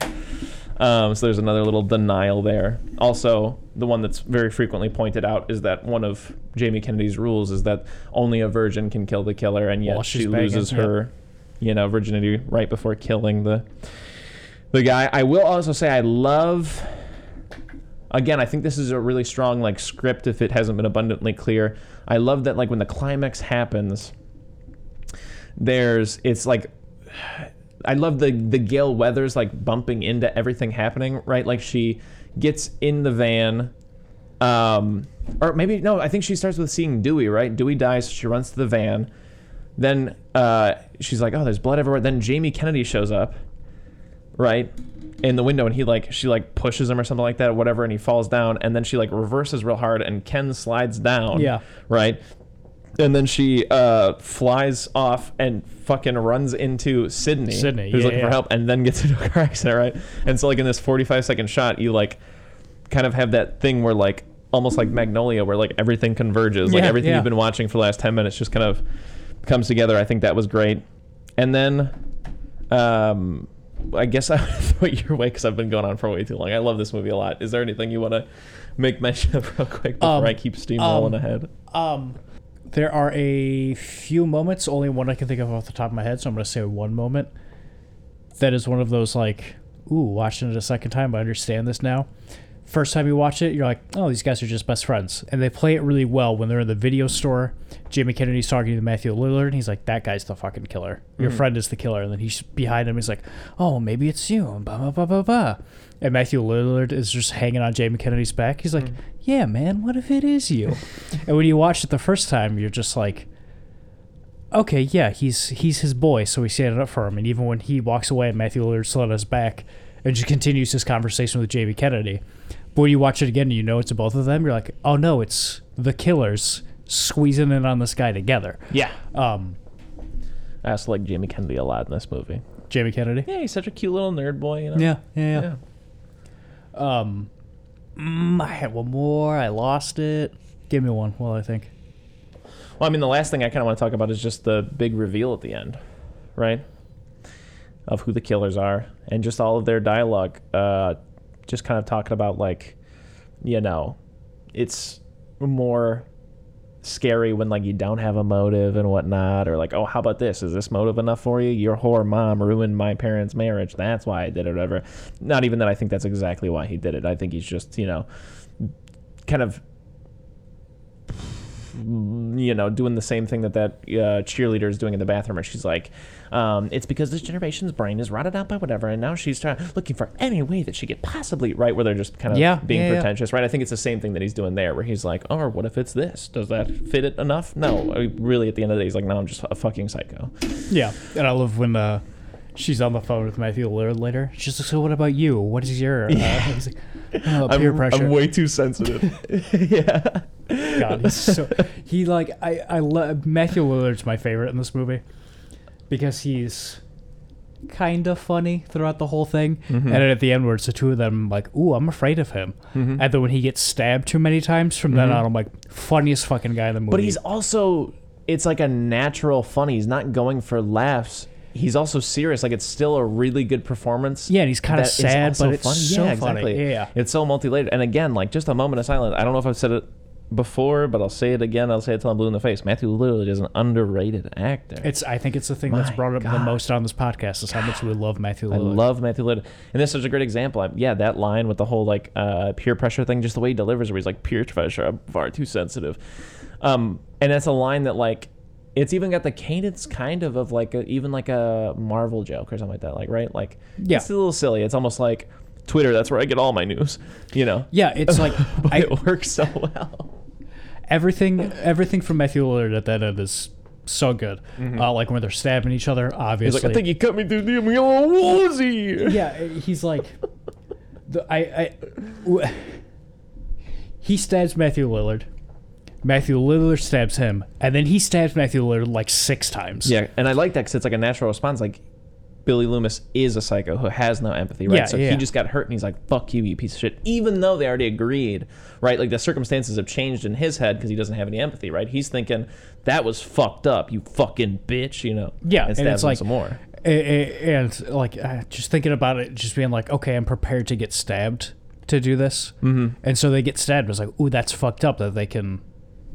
B: um, so there's another little denial there. Also, the one that's very frequently pointed out is that one of Jamie Kennedy's rules is that only a virgin can kill the killer, and yet
A: While
B: she
A: banging,
B: loses her, you know, virginity right before killing the the guy. I will also say I love. Again, I think this is a really strong like script. If it hasn't been abundantly clear, I love that like when the climax happens, there's it's like I love the the Gale Weathers like bumping into everything happening, right? Like she gets in the van, um, or maybe no, I think she starts with seeing Dewey, right? Dewey dies, she runs to the van, then uh, she's like, oh, there's blood everywhere. Then Jamie Kennedy shows up, right? In the window, and he like she like pushes him or something like that, or whatever, and he falls down, and then she like reverses real hard, and Ken slides down,
A: Yeah.
B: right? And then she uh, flies off and fucking runs into Sidney,
A: Sidney,
B: who's
A: yeah,
B: looking for help, and then gets into a car accident, right? And so, like in this 45 second shot, you like kind of have that thing where like almost like Magnolia, where like everything converges, like
A: Yeah,
B: everything
A: yeah.
B: you've been watching for the last 10 minutes just kind of comes together. I think that was great. And then, um, I guess I would throw it your way because I've been going on for way too long. I love this movie a lot. Is there anything you want to make mention of real quick before
A: Um,
B: I keep steamrolling
A: um,
B: ahead?
A: Um, there are a few moments, only one I can think of off the top of my head, so I'm going to say one moment. That is one of those like, ooh, watching it a second time, I understand this now. First time you watch it, you're like, oh, these guys are just best friends, and they play it really well when they're in the video store. Jamie Kennedy's talking to Matthew Lillard, and he's like, "That guy's the fucking killer. Your mm-hmm. friend is the killer." And then he's behind him. He's like, "Oh, maybe it's you." And blah blah blah blah blah. And Matthew Lillard is just hanging on Jamie Kennedy's back. He's like, "Yeah, man, what if it is you?" and when you watch it the first time, you're just like, "Okay, yeah, he's he's his boy, so he's standing up for him." And even when he walks away, and Matthew Lillard's still on his back, and just continues his conversation with Jamie Kennedy. But when you watch it again and you know it's both of them, you're like, oh no, it's the killers squeezing in on this guy together.
B: Yeah.
A: Um,
B: I also like Jamie Kennedy a lot in this movie.
A: Jamie Kennedy.
B: Yeah, he's such a cute little nerd boy. You know?
A: Yeah, yeah, yeah.
B: Yeah.
A: Um, mm, I had one more. I lost it. Give me one. Well, I think.
B: Well, I mean, the last thing I kind of want to talk about is just the big reveal at the end, right? Of who the killers are and just all of their dialogue. Uh, just kind of talking about, like, you know, it's more scary when, like, you don't have a motive and whatnot. Or, like, oh, how about this? Is this motive enough for you? Your whore mom ruined my parents' marriage. That's why I did it, or whatever. Not even that I think that's exactly why he did it. I think he's just, you know, kind of you know, doing the same thing that that uh, cheerleader is doing in the bathroom, where she's like, um, "It's because this generation's brain is rotted out by whatever," and now she's trying, looking for any way that she could possibly right, where they're just kind of
A: Yeah,
B: being
A: yeah, yeah.
B: pretentious, right? I think it's the same thing that he's doing there, where he's like, "Oh, what if it's this? Does that fit it enough?" No, I mean, really, at the end of the day, he's like, "No, I'm just a fucking psycho."
A: Yeah, and I love when uh, she's on the phone with Matthew Lillard later. She's like, "So what about you? What is your?" Uh, he's like, oh, peer pressure.
B: I'm way too sensitive. yeah.
A: God, he's so he like I I love Matthew Lillard's my favorite in this movie because he's kind of funny throughout the whole thing,
B: Mm-hmm.
A: and then at the end where it's the two of them, I'm like, ooh, I'm afraid of him,
B: Mm-hmm.
A: and then when he gets stabbed too many times, from then on, I'm like, funniest fucking guy in the movie.
B: But he's also it's like a natural funny. He's not going for laughs. He's also serious. Like it's still a really good performance.
A: yeah, and he's kind of sad, but it's
B: funny.
A: so
B: yeah,
A: funny.
B: exactly.
A: Yeah,
B: It's so multi-layered. And again, like just a moment of silence. I don't know if I've said it before, but I'll say it again. I'll say it till I'm blue in the face. Matthew Lillard is an underrated actor.
A: It's I think it's the thing that's brought up the most on this podcast is how much we love Matthew
B: I love Matthew Lillard, and this is a great example. I, yeah, that line with the whole like uh, peer pressure thing, just the way he delivers, it, where he's like peer pressure, I'm far too sensitive, um, and that's a line that like it's even got the cadence kind of of like a, even like a Marvel joke or something like that, like right, like
A: Yeah.
B: it's a little silly. It's almost like Twitter. That's where I get all my news, you know.
A: yeah, it's like I,
B: it works so well.
A: Everything everything from Matthew Lillard at that end is so good. Uh, like when they're stabbing each other,
B: Mm-hmm. He's
A: obviously.
B: like, I think you cut me through the yellow woozy.
A: yeah, he's like, the, I, I, w- he stabs Matthew Lillard. Matthew Lillard stabs him, and then he stabs Matthew Lillard like six times.
B: Yeah, and I like that because it's like a natural response. Like Billy Loomis is a psycho who has no empathy, right?
A: Yeah,
B: so
A: yeah.
B: he just got hurt, and he's like, "Fuck you, you piece of shit." Even though they already agreed, right? Like the circumstances have changed in his head because he doesn't have any empathy, right? He's thinking that was fucked up, you fucking bitch, you know?
A: Yeah,
B: and
A: and it's like-
B: some more.
A: And like uh, just thinking about it, just being like, okay, I'm prepared to get stabbed to do this, mm-hmm. and so they get stabbed. It's like, ooh, that's fucked up that they can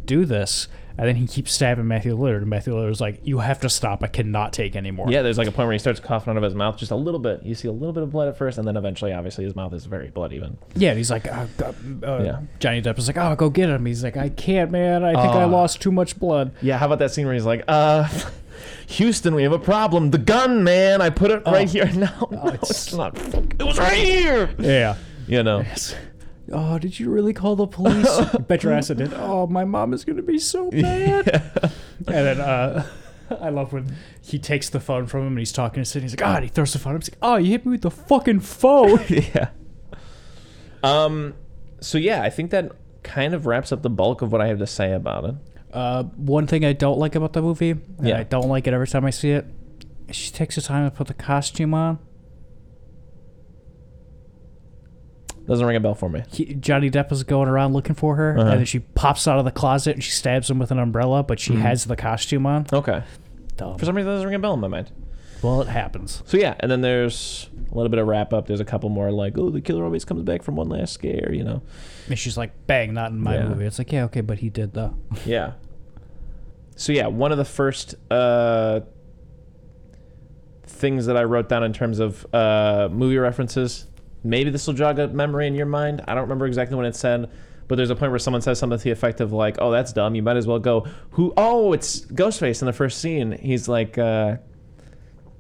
A: do this. And then he keeps stabbing Matthew Lillard, and Matthew Lillard's like, "You have to stop. I cannot take anymore."
B: Yeah, there's like a point where he starts coughing out of his mouth just a little bit. You see a little bit of blood at first, and then eventually, obviously, his mouth is very bloody. Even
A: Yeah, and he's like, uh, uh, uh,
B: Yeah.
A: Johnny Depp is like, oh, go get him. He's like, I can't, man. I think I
B: Ah.
A: lost too much blood.
B: Yeah, how about that scene where he's like, uh, Houston, we have a problem. The gun, man. I put it right here. No, no,
A: it's-
B: it's, not. It was right here.
A: Yeah.
B: You know.
A: Oh, did you really call the police? Bet your ass I did. Oh, my mom is gonna be so mad. And then uh, I love when he takes the phone from him and he's talking to Sidney. He's like, God, he throws the phone. He's like, Oh, you hit me with the fucking phone.
B: yeah. Um. So yeah, I think that kind of wraps up the bulk of what I have to say about it.
A: uh, one thing I don't like about the movie, and
B: Yeah.
A: I don't like it every time I see it. she takes the time to put the costume on.
B: Doesn't ring a bell for me.
A: he, Johnny Depp is going around looking for her,
B: Uh-huh.
A: and then she pops out of the closet and she stabs him with an umbrella, but
B: Mm-hmm.
A: she has the costume on.
B: Okay.
A: Dumb.
B: For some reason, that doesn't ring a bell in my mind.
A: Well, it happens.
B: So yeah, and then there's a little bit of wrap up. There's a couple more like, oh, the killer always comes back from one last scare. You know.
A: And she's like, "Bang, not in my
B: Yeah.
A: movie." It's like, yeah, okay, but he did though.
B: Yeah. So yeah, one of the first uh, things that I wrote down in terms of uh, movie references. Maybe this will jog a memory in your mind. I don't remember exactly when it said, but there's a point where someone says something to the effect of like, "Oh, that's dumb. You might as well go." Who? Oh, it's Ghostface in the first scene. He's like, uh,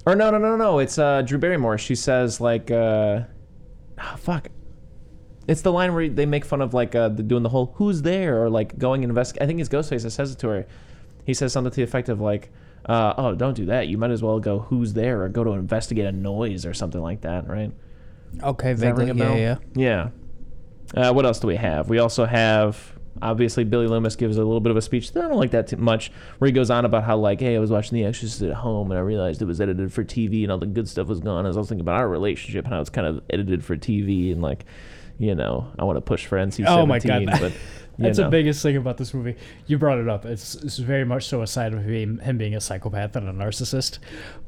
B: or no, no, no, no. It's uh, Drew Barrymore. She says like, uh, oh, "Fuck." It's the line where they make fun of like uh, doing the whole "Who's there?" or like going and invest. I think it's Ghostface that says it to her. He says something to the effect of like, uh, "Oh, don't do that. You might as well go who's there or go to investigate a noise or something like that, right?"
A: Okay,
B: Does ring
A: vaguely,
B: a
A: yeah,
B: bell?
A: yeah.
B: Yeah. Uh, what else do we have? We also have obviously Billy Loomis gives a little bit of a speech. I don't like that too much, where he goes on about how like, hey, I was watching The Exorcist at home and I realized it was edited for TV and all the good stuff was gone. As I was thinking about our relationship and how it's kind of edited for TV and like, you know, I want to push for NC-17,
A: Oh my God.
B: but
A: That's
B: know.
A: the biggest thing about this movie. You brought it up. It's, it's very much so a side of him, him being a psychopath and a narcissist.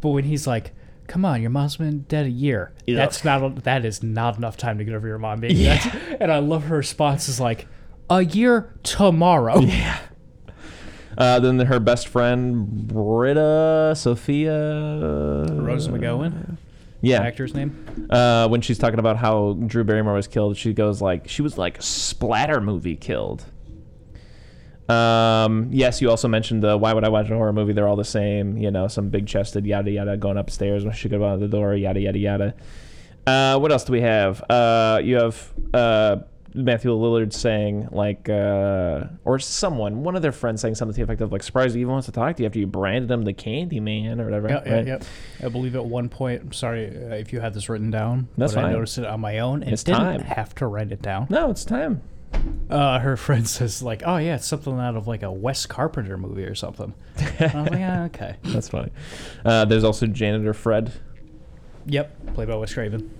A: But when he's like, "Come on, your mom's been dead a year," that's not that is not enough time to get over your mom being
B: Yeah.
A: dead. And I love her response is like, "A year tomorrow."
B: Yeah. Uh, then her best friend Britta Sophia
A: Rose McGowan,
B: Yeah,
A: actor's name.
B: uh, when she's talking about how Drew Barrymore was killed, she goes like, she was like splatter movie killed. Um, yes, you also mentioned the why would I watch a horror movie? They're all the same, you know, some big chested yada yada going upstairs when she go out the door, yada yada yada. Uh, what else do we have? Uh, you have uh, Matthew Lillard saying like, uh, or someone, one of their friends saying something to the effect of like, "Surprised he even wants to talk to you after you branded him the Candy Man or whatever."
A: Yeah, yeah,
B: right?
A: yeah. I believe at one point, I'm sorry uh, if you had this written down,
B: That's
A: but I noticed it on my own and
B: It's
A: didn't
B: time.
A: have to write it down.
B: No, it's time.
A: Uh, her friend says like, "Oh yeah, it's something out of like a Wes Carpenter movie or something." And I was like, "Yeah, okay."
B: That's funny. Uh, there's also janitor Fred,
A: Yep, played by Wes Craven.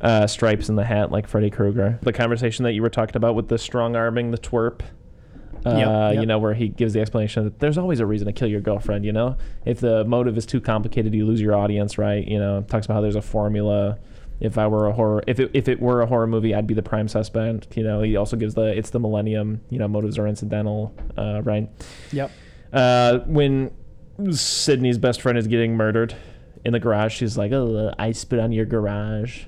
B: uh, stripes in the hat like Freddy Krueger. The conversation that you were talking about with the strong arming the twerp. Uh,
A: Yep,
B: You know, where he gives the explanation that there's always a reason to kill your girlfriend. You know, if the motive is too complicated, you lose your audience, right? You know, talks about how there's a formula. If I were a horror, if it, if it were a horror movie, I'd be the prime suspect. You know, he also gives the it's the millennium. You know, motives are incidental, uh, right?
A: Yep.
B: Uh, when Sidney's best friend is getting murdered in the garage, she's like, "Oh, I spit on your garage."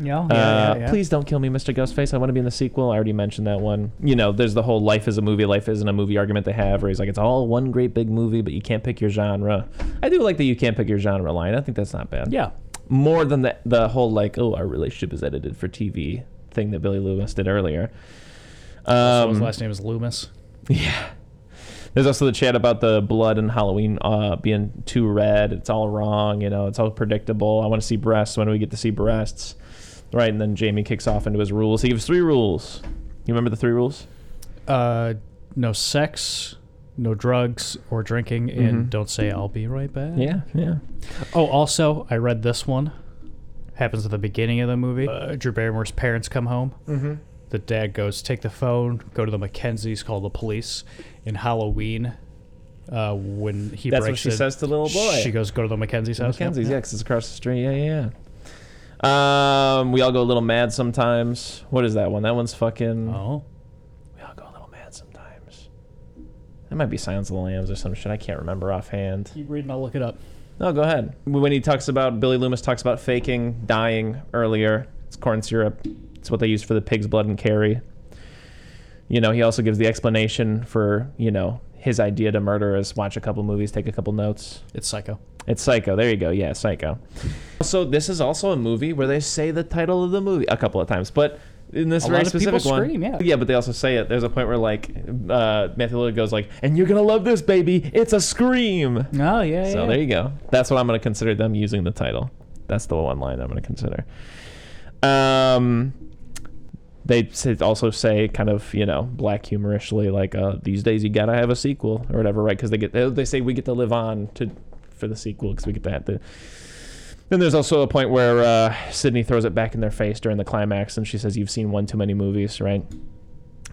A: Yeah.
B: Uh,
A: Yeah. yeah,
B: Please don't kill me, Mr. Ghostface. I want to be in the sequel. I already mentioned that one. You know, there's the whole life is a movie, life isn't a movie argument they have, where he's like, it's all one great big movie, but you can't pick your genre. I do like that you can't pick your genre line. I think that's not bad.
A: Yeah.
B: More than the the whole like, oh, our relationship is edited for TV thing that Billy Loomis did earlier.
A: So his
B: Um,
A: last name is Loomis.
B: yeah. There's also the chat about the blood and Halloween uh, being too red. It's all wrong. You know, it's all predictable. I want to see breasts. When do we get to see breasts? Right. And then Jamie kicks off into his rules. He gives three rules. You remember the three rules?
A: Uh, no sex, no drugs or drinking, and
B: Mhm.
A: don't say I'll be right back.
B: Yeah. Yeah.
A: Oh, also, I read this one. Happens at the beginning of the movie. Uh, Drew Barrymore's parents come home.
B: Mm-hmm.
A: The dad goes, take the phone, go to the Mackenzies, call the police. In Halloween, uh, when he
B: That's what she says to the little boy.
A: She goes, go to the Mackenzie's house.
B: Mackenzie's, yeah, 'cause it's across the street. Yeah, yeah, yeah. Um, we all go a little mad sometimes. What is that one? That one's fucking.
A: Oh.
B: We all go a little mad sometimes. That might be Silence of the Lambs or some shit. I can't remember offhand.
A: Keep reading, I'll look it up.
B: No, go ahead. When he talks about Billy Loomis talks about faking dying earlier, it's corn syrup. It's what they use for the pig's blood and Carrie. You know, he also gives the explanation for you know his idea to murder is watch a couple movies, take a couple notes.
A: It's Psycho.
B: It's Psycho. There you go. Yeah, Psycho. So this is also a movie where they say the title of the movie a couple of times, but in this
A: A
B: very
A: lot of people
B: specific one,
A: scream, yeah.
B: yeah, but they also say it. There's a point where like uh, Matthew Lillard goes like, "And you're gonna love this, baby. It's a scream."
A: Oh, yeah,
B: So there you go. That's what I'm going to consider them using the title. That's the one line I'm going to consider. Um, they also say kind of you know black humorishly like uh, these days you gotta have a sequel or whatever, right? Because they get they, they say we get to live on to for the sequel because we get that. The, then there's also a point where uh, Sidney throws it back in their face during the climax, and she says, "You've seen one too many movies, right?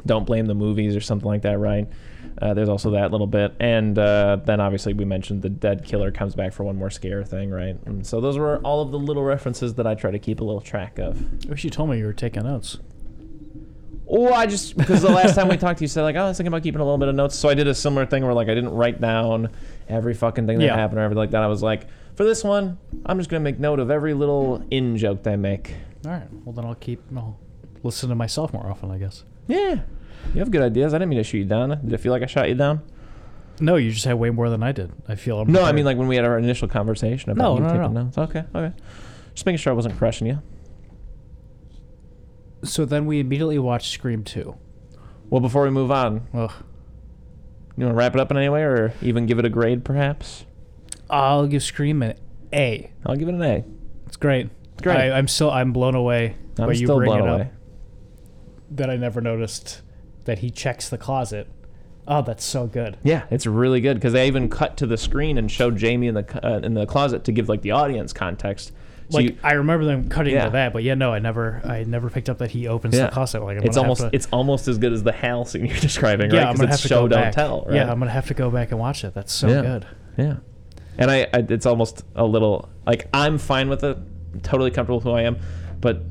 B: Don't blame the movies or something like that, right?" Uh, there's also that little bit, and uh, then obviously we mentioned the dead killer comes back for one more scare thing, right? And so those were all of the little references that I try to keep a little track of.
A: I wish you told me you were taking notes.
B: Oh, I just because the last time we talked, to you said like, "Oh, I was thinking about keeping a little bit of notes." So I did a similar thing where like I didn't write down every fucking thing that
A: Yeah.
B: happened or everything like that. I was like, for this one, I'm just gonna make note of every little in joke they make.
A: All right. Well, then I'll keep. I'll listen to myself more often, I guess.
B: Yeah, you have good ideas. I didn't mean to shoot you down. Did it feel like I shot you down?
A: No, you just had way more than I did. I feel. I'm
B: No, I mean like when we had our initial conversation about
A: No,
B: you
A: no,
B: taking
A: no.
B: notes. Okay, okay. Just making sure I wasn't crushing you.
A: So then we immediately watched Scream 2.
B: Well, before we move on,
A: Ugh.
B: you want to wrap it up in any way, or even give it a grade, perhaps?
A: I'll give Scream an A.
B: I'll give it an A.
A: It's great.
B: It's great.
A: I, I'm still I'm blown away
B: I'm
A: by you
B: still
A: bringing
B: blown
A: it
B: away.
A: up. that I never noticed that he checks the closet. Oh, that's so good.
B: Yeah, it's really good because they even cut to the screen and showed Jamie in the uh, in the closet to give like the audience context. So
A: Like
B: you-
A: I remember them cutting
B: Yeah.
A: to that, but yeah, no, I never, I never picked up that he opens
B: Yeah.
A: the closet. Like I'm
B: it's almost
A: to-
B: it's almost as good as the Hal scene you're describing,
A: yeah,
B: right?
A: I'm
B: 'Cause
A: gonna
B: it's
A: have to
B: show don't
A: back.
B: tell, right?
A: Yeah, I'm gonna have to go back and watch it. That's so
B: Yeah.
A: good.
B: Yeah. And I, I, it's almost a little like I'm fine with it, totally comfortable with who I am, but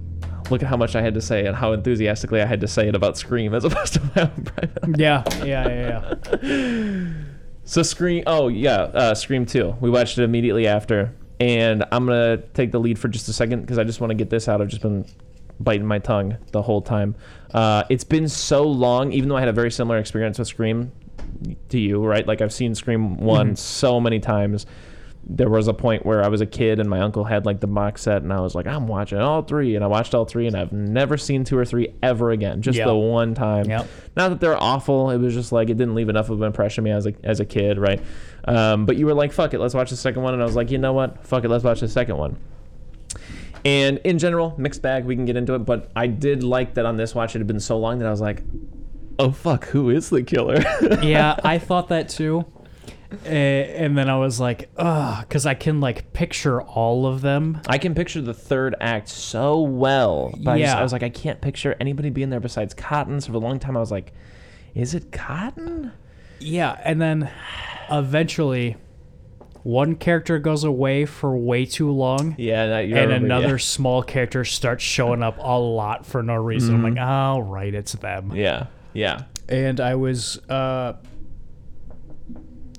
B: look at how much I had to say and how enthusiastically I had to say it about Scream as opposed to my own private.
A: Yeah, yeah, yeah, yeah.
B: So Scream, oh yeah, uh, Scream Two. We watched it immediately after, and I'm gonna take the lead for just a second because I just want to get this out. I've just been biting my tongue the whole time. Uh, it's been so long, even though I had a very similar experience with Scream to you, right? Like I've seen Scream one so many times. There was a point where I was a kid and my uncle had like the box set, and I was like, I'm watching all three, and I watched all three, and I've never seen two or three ever again. Just
A: Yep.
B: the one time.
A: Yep.
B: Not that they're awful. It was just like it didn't leave enough of an impression on me as a as a kid, right? Um, but you were like, "Fuck it, let's watch the second one," and I was like, "You know what? Fuck it, let's watch the second one." And in general, mixed bag. We can get into it, but I did like that on this watch. It had been so long that I was like, "Oh fuck, who is the killer?"
A: yeah, I thought that too. Uh, and then I was like, ugh, because I can like picture all of them.
B: I can picture the third act so well, but I, just,
A: Yeah.
B: I was like, I can't picture anybody being there besides Cotton. So for a long time, I was like, "Is it Cotton?"
A: Yeah, and then eventually one character goes away for way too long.
B: Yeah, that,
A: and
B: remember, yeah.
A: another small character starts showing up a lot for no reason. I'm like, oh, right, it's them.
B: Yeah, yeah.
A: And I was uh,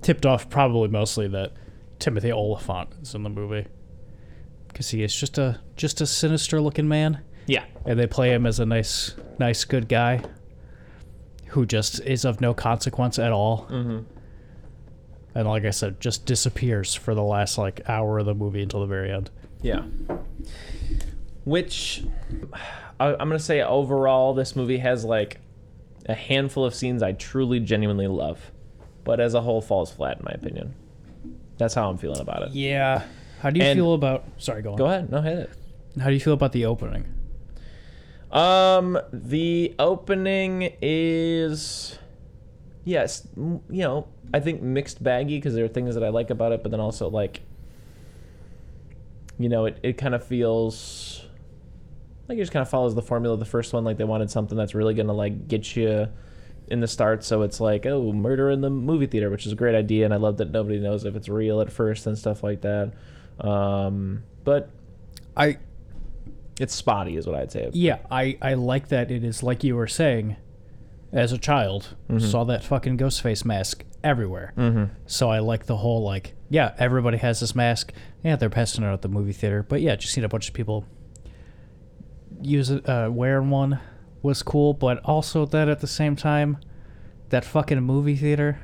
A: tipped off probably mostly that Timothy Olyphant is in the movie because he is just a just a sinister looking man,
B: Yeah.
A: and they play him as a nice nice good guy who just is of no consequence at all.
B: Mm-hmm.
A: And like I said, just disappears for the last like hour of the movie until the very end.
B: Yeah. Which I, I'm gonna say overall, this movie has like a handful of scenes I truly, genuinely love, but as a whole, falls flat in my opinion. That's how I'm feeling about it.
A: Yeah. How do you
B: And-
A: feel about? Sorry, go on.
B: Go ahead, no hit it.
A: How do you feel about the opening?
B: Um, the opening is, yes, m- you know, I think mixed baggy because there are things that I like about it, but then also like, you know, it, it kind of feels like it just kind of follows the formula of the first one. Like they wanted something that's really gonna like get you in the start, so it's like, oh, murder in the movie theater, which is a great idea, and I love that nobody knows if it's real at first and stuff like that. Um, but
A: I
B: it's spotty, is what I'd say.
A: yeah, I I like that it is like you were saying, as a child, saw that fucking ghost face mask everywhere.
B: Mm-hmm.
A: So I like the whole like yeah, everybody has this mask. Yeah, they're passing it out at the movie theater, but yeah, just seeing a bunch of people use it, uh, wearing one was cool. But also that at the same time, that fucking movie theater,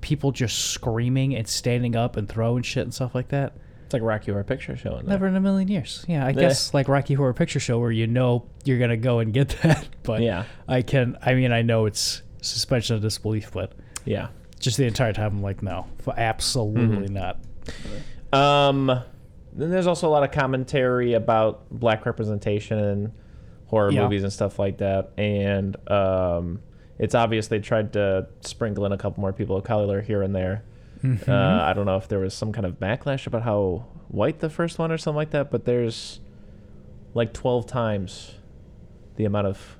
A: people just screaming and standing up and throwing shit and stuff like that.
B: It's like Rocky Horror Picture Show. In.
A: Never in a million years. Yeah, I
B: Yeah.
A: guess like Rocky Horror Picture Show where you know you're gonna go and get that. But
B: Yeah.
A: I can. I mean, I know it's suspension of disbelief, but
B: Yeah.
A: just the entire time I'm like, no, absolutely
B: Mm-hmm.
A: not.
B: Um, then there's also a lot of commentary about black representation in horror
A: Yeah.
B: movies and stuff like that, and um, it's obvious they tried to sprinkle in a couple more people of color here and there.
A: Mm-hmm.
B: Uh, I don't know if there was some kind of backlash about how white the first one or something like that, but there's like 12 times the amount of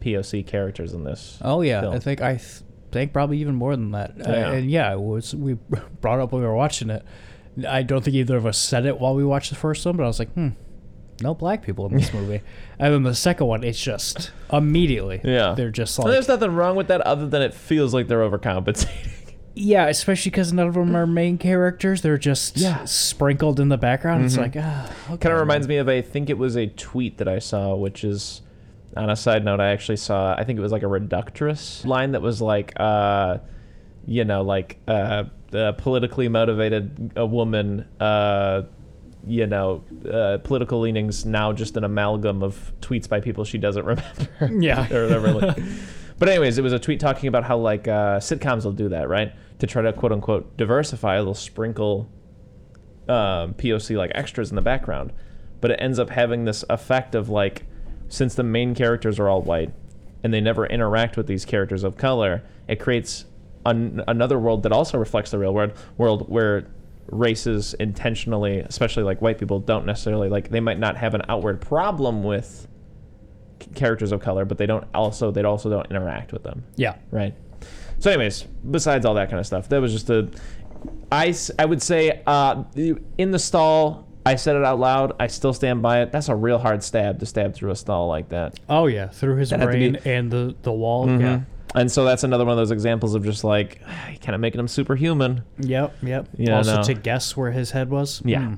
B: POC characters in this.
A: Oh yeah,
B: film.
A: I think I th- think probably even more than that. Uh, and yeah, it was we brought up when we were watching it. I don't think either of us said it while we watched the first one, but I was like, hmm, no black people in this movie. And then the second one, it's just immediately,
B: Yeah.
A: they're just
B: And
A: like,
B: there's nothing wrong with that other than it feels like they're overcompensating.
A: yeah, especially because none of them are main characters. They're just
B: Yeah.
A: sprinkled in the background. It's like, ah, okay.
B: kind of reminds me of a, I think it was a tweet that I saw, which is on a side note, I actually saw, I think it was like a reductress line that was like, uh, you know, like uh, a politically motivated a woman, uh, you know, uh, political leanings now just an amalgam of tweets by people she doesn't remember.
A: Yeah.
B: or whatever. Like. But anyways, it was a tweet talking about how like uh, sitcoms will do that, right? To try to quote unquote diversify, they'll sprinkle um, POC like extras in the background, but it ends up having this effect of like since the main characters are all white and they never interact with these characters of color, it creates an, another world that also reflects the real world world where races intentionally, especially like white people, don't necessarily like they might not have an outward problem with characters of color, but they don't also they also don't interact with them
A: Yeah.
B: right? So, anyways, besides all that kind of stuff, that was just a. I, I would say uh, in the stall, I said it out loud. I still stand by it. That's a real hard stab to stab through a stall like that.
A: Oh yeah, through his
B: That had to be-
A: brain and the the wall. Yeah.
B: And so that's another one of those examples of just like kind of making him superhuman.
A: Yep. Yep.
B: Yeah,
A: also
B: no.
A: to guess where his head was.
B: Yeah.
A: Hmm.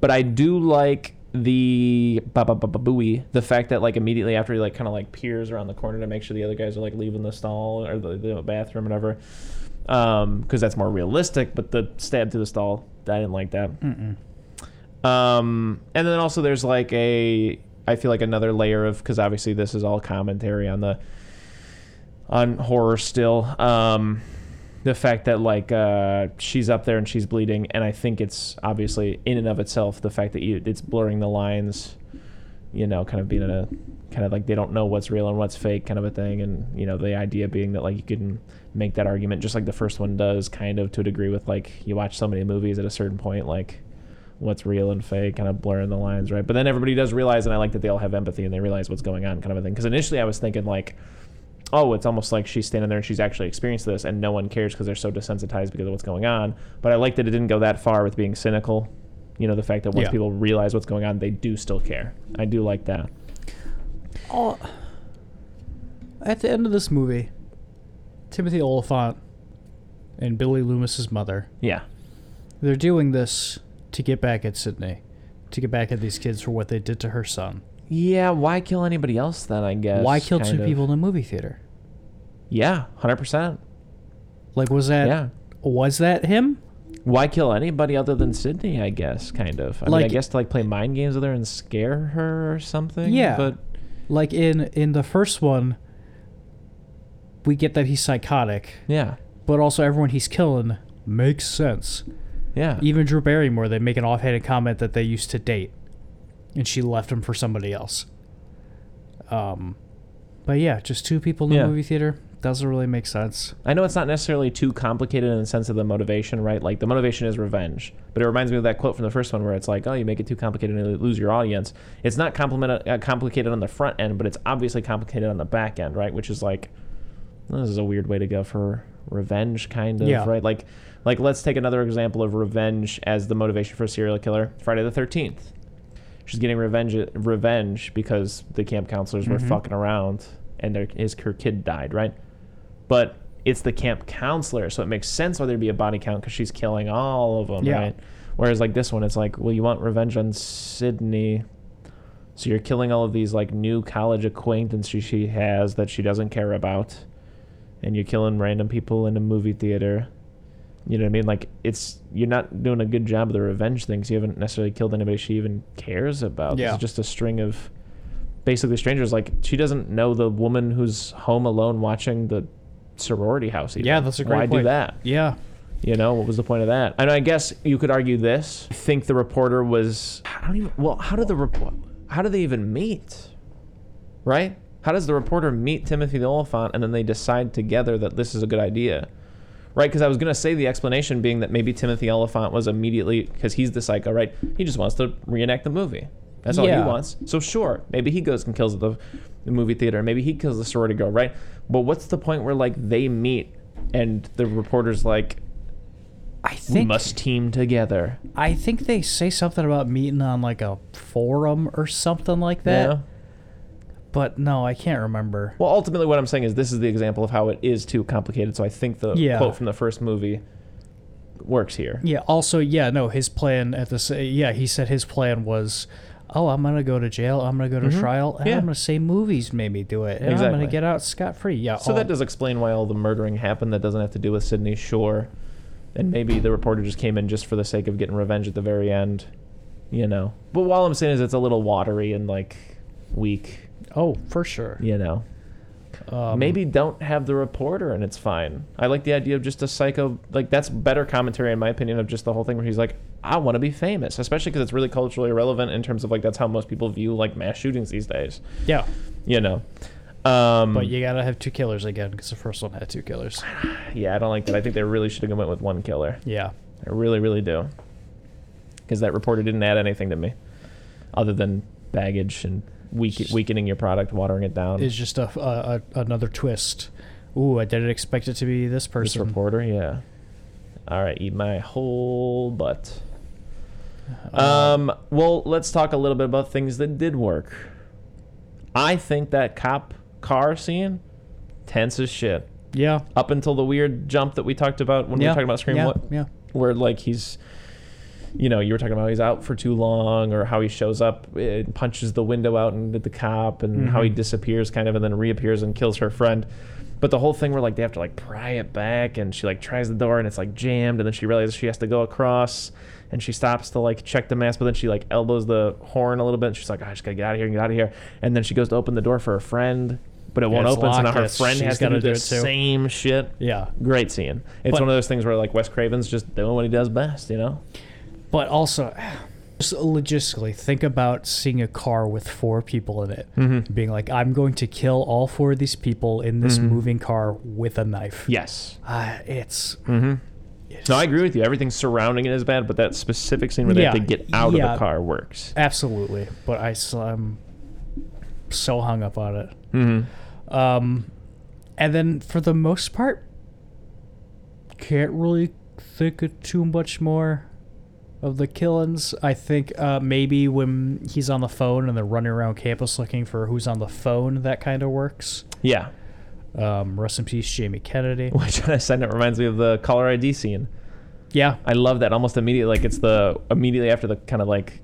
B: But I do like the ba ba ba ba booey, the fact that like immediately after he like kind of like peers around the corner to make sure the other guys are like leaving the stall or the, the bathroom or whatever, um, because that's more realistic. But the stab to the stall, I didn't like that.
A: Mm-mm.
B: Um, and then also there's like a, I feel like another layer of because obviously this is all commentary on the, on horror still. Um, the fact that like uh, she's up there and she's bleeding, and I think it's obviously in and of itself the fact that you it's blurring the lines, you know, kind of being in a kind of like they don't know what's real and what's fake kind of a thing, and you know the idea being that like you can make that argument just like the first one does, kind of to a degree with like you watch so many movies at a certain point like what's real and fake, kind of blurring the lines, right? But then everybody does realize, and I like that they all have empathy and they realize what's going on, kind of a thing. Because initially I was thinking like, oh, it's almost like she's standing there and she's actually experienced this, and no one cares because they're so desensitized because of what's going on. But I like that it didn't go that far with being cynical. You know, the fact that once
A: Yeah.
B: people realize what's going on, they do still care. I do like that.
A: Oh, at the end of this movie, Timothy Olyphant and Billy Loomis's mother,
B: Yeah.
A: they're doing this to get back at Sidney, to get back at these kids for what they did to her son.
B: Yeah. Why kill anybody else then? I guess.
A: Why kill two
B: of.
A: people in a movie theater?
B: Yeah, hundred percent.
A: Like, was that
B: Yeah.
A: was that him?
B: Why kill anybody other than Sidney? I guess, kind of. I mean, I guess to like play mind games with her and scare her or something.
A: Yeah.
B: But
A: Like in in the first one, we get that he's psychotic,
B: yeah,
A: but also everyone he's killing makes sense.
B: yeah.
A: Even Drew Barrymore, they make an offhanded comment that they used to date, and she left him for somebody else. Um, but yeah, just two people in the
B: Yeah.
A: movie theater doesn't really make sense.
B: I know it's not necessarily too complicated in the sense of the motivation, right? Like the motivation is revenge, but it reminds me of that quote from the first one where it's like, "Oh, you make it too complicated and you lose your audience." It's not uh, complicated on the front end, but it's obviously complicated on the back end, right? Which is like, this is a weird way to go for revenge, kind of,
A: Yeah.
B: right? Like, like let's take another example of revenge as the motivation for a serial killer. Friday the Thirteenth. She's getting revenge, revenge because the camp counselors were
A: Mhm.
B: fucking around and their, his her kid died, right? but it's the camp counselor, so it makes sense why there'd be a body count because she's killing all of them,
A: Yeah.
B: right? Whereas like this one, it's like, well, you want revenge on Sidney, so you're killing all of these like new college acquaintances she has that she doesn't care about, and you're killing random people in a movie theater. You know what I mean? Like it's you're not doing a good job of the revenge things. You haven't necessarily killed anybody she even cares about.
A: Yeah.
B: Is just a string of basically strangers. Like she doesn't know the woman who's home alone watching the sorority house. Even.
A: Yeah, that's a great
B: Why do that?
A: Yeah,
B: You know, what was the point of that? And I guess you could argue this. I think the reporter was. I don't even. Well, how did the report? How do they even meet? Right? How does the reporter meet Timothy the Olyphant and then they decide together that this is a good idea? Right? Because I was gonna say the explanation being that maybe Timothy Olyphant was immediately because he's the psycho, right? He just wants to reenact the movie. That's all
A: Yeah.
B: he wants. So sure, maybe he goes and kills the, the movie theater. Maybe he kills the sorority girl, right? But what's the point where like they meet and the reporter's like,
A: I think we
B: must team together.
A: I think they say something about meeting on like a forum or something like that.
B: Yeah.
A: But no, I can't remember.
B: Well, ultimately, what I'm saying is this is the example of how it is too complicated. So I think the
A: Yeah.
B: quote from the first movie works here.
A: Yeah. Also, yeah, no, his plan at the sa- yeah, he said his plan was, oh, I'm gonna go to jail, I'm gonna go to
B: Mhm.
A: trial, and
B: Yeah.
A: I'm gonna say movies made me do it, and I'm
B: Exactly.
A: gonna get out scot free. Yeah.
B: So
A: all-
B: that does explain why all the murdering happened. That doesn't have to do with Sidney Shore, and maybe the reporter just came in just for the sake of getting revenge at the very end, you know. But all I'm saying is it's a little watery and like weak,
A: Oh, for sure.
B: you know.
A: Um,
B: Maybe don't have the reporter and it's fine. I like the idea of just a psycho. Like that's better commentary in my opinion of just the whole thing where he's like, I want to be famous, especially because it's really culturally relevant in terms of like that's how most people view like mass shootings these days.
A: Yeah,
B: You know. Um,
A: but you gotta have two killers again because the first one had two killers.
B: yeah, I don't like that. I think they really should have went with one killer.
A: Yeah,
B: I really, really do. Because that reporter didn't add anything to me, other than baggage and weak, weakening your product, watering it down.
A: it's just a, a, a another twist. Ooh, I didn't expect it to be this
B: This
A: person.
B: reporter, yeah. All right, eat my whole butt.
A: Uh,
B: Um, well, let's talk a little bit about things that did work. I think that cop car scene, tense as shit.
A: yeah,
B: Up until the weird jump that we talked about when we
A: yeah,
B: were talking about Scream,
A: yeah,
B: what,
A: yeah.
B: where like he's, you know, you were talking about how he's out for too long, or how he shows up, and punches the window out into the cop, and how he
A: Mhm.
B: disappears kind of, and then reappears and kills her friend. But the whole thing where like they have to like pry it back, and she like tries the door and it's like jammed, and then she realizes she has to go across, and she stops to like check the mask, but then she like elbows the horn a little bit, and she's like, "Oh, I just gotta get out of here and get out of here, and then she goes to open the door for her friend. But it won't
A: it's
B: open, so now her friend has to do
A: do
B: the same shit.
A: Yeah,
B: Great scene. It's
A: But-
B: one of those things where like Wes Craven's just doing what he does best, you know?
A: But also, just logistically, think about seeing a car with four people in it,
B: Mm-hmm.
A: being like, "I'm going to kill all four of these people in this
B: Mhm.
A: moving car with a knife."
B: Yes.
A: Uh, it's,
B: Mm-hmm. No, I agree with you. Everything surrounding it is bad, but that specific scene where they have to get out of the car works.
A: absolutely. But I, I'm so hung up on it.
B: Mm-hmm.
A: Um, and then for the most part, can't really think of too much more of the killings. I think uh, maybe when he's on the phone and they're running around campus looking for who's on the phone, that kind of works.
B: Yeah.
A: Um, rest in peace, Jamie Kennedy.
B: Which a side note reminds me of the caller ID scene.
A: Yeah,
B: I love that almost immediately. Like it's the immediately after the kind of like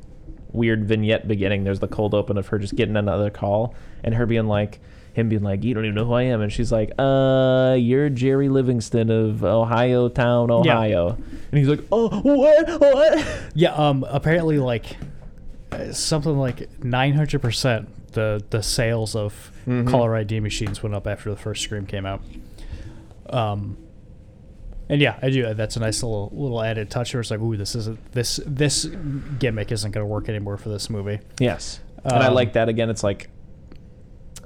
B: weird vignette beginning. There's the cold open of her just getting another call and her being like, him being like, "You don't even know who I am," and she's like, "Uh, you're Jerry Livingston of Ohio Town, Ohio," and he's like, "Oh, what? What?"
A: yeah. Um, apparently, like something like nine hundred percent the the sales of
B: Mhm.
A: caller ID machines went up after the first Scream came out. Um, and yeah, I do. That's a nice little little added touch. Where it's like, ooh, this isn't this this gimmick isn't going to work anymore for this movie.
B: Yes. and I
A: Um,
B: like that again. It's like,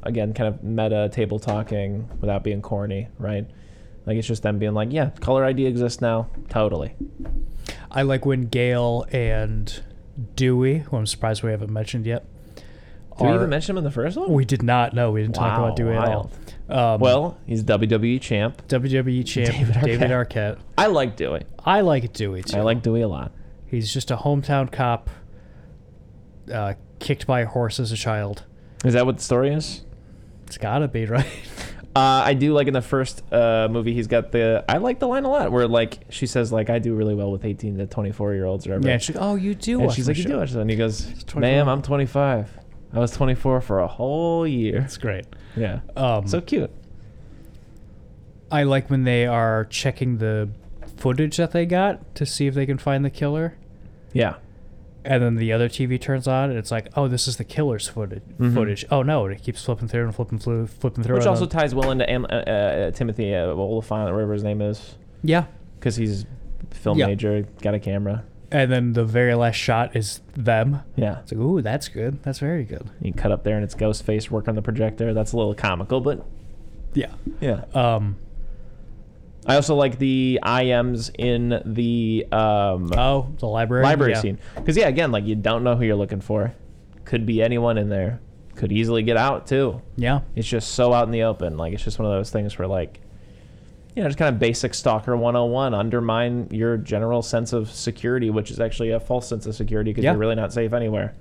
B: again, kind of meta table talking without being corny, right? Like it's just them being like, yeah, caller ID exists now. Totally.
A: I like when Gale and Dewey, who I'm surprised we haven't mentioned yet.
B: Did we even mention him in the first one?
A: We did not. No, we didn't talk about Dewey at all. Um,
B: well, he's WWE champ.
A: WWE champ
B: David
A: David
B: Arquette.
A: Arquette.
B: I like Dewey.
A: I like Dewey too.
B: I like Dewey a lot.
A: He's just a hometown cop, uh, kicked by a horse as a child.
B: Is that what the story is?
A: It's gotta be right.
B: Uh, I do like in the first uh, movie, he's got the. I like the line a lot where like she says like I do really well with 18 to 24 year olds or whatever.
A: yeah. She's like, oh, you do.
B: and
A: watch
B: she's like, you
A: show."
B: do watch? And he goes, ma'am, I'm 25. I was 24 for a whole year.
A: That's great.
B: Yeah.
A: Um,
B: So cute.
A: I like when they are checking the footage that they got to see if they can find the killer.
B: Yeah.
A: And then the other TV turns on, and it's like, oh, this is the killer's footage.
B: Mhm.
A: Footage. Oh no, it keeps flipping through and flipping through, flipping through.
B: Which also ties well into Am- uh, uh, Timothy uh, Olyphant, whatever his name is,
A: yeah.
B: because he's film
A: Yeah.
B: major, got a camera.
A: And then the very last shot is them.
B: Yeah.
A: It's like, ooh, that's good. That's very good.
B: You cut up there and it's Ghostface work on the projector. That's a little comical, but
A: Yeah.
B: yeah.
A: Um.
B: I also like the IMs in the um,
A: Oh, the library.
B: library
A: yeah.
B: scene. Because, yeah, again, like you don't know who you're looking for. Could be anyone in there. Could easily get out, too.
A: Yeah.
B: It's just so out in the open. Like, it's just one of those things where, like, you know, just kind of basic Stalker 101. Undermine your general sense of security, which is actually a false sense of security because
A: Yeah.
B: you're really not safe anywhere.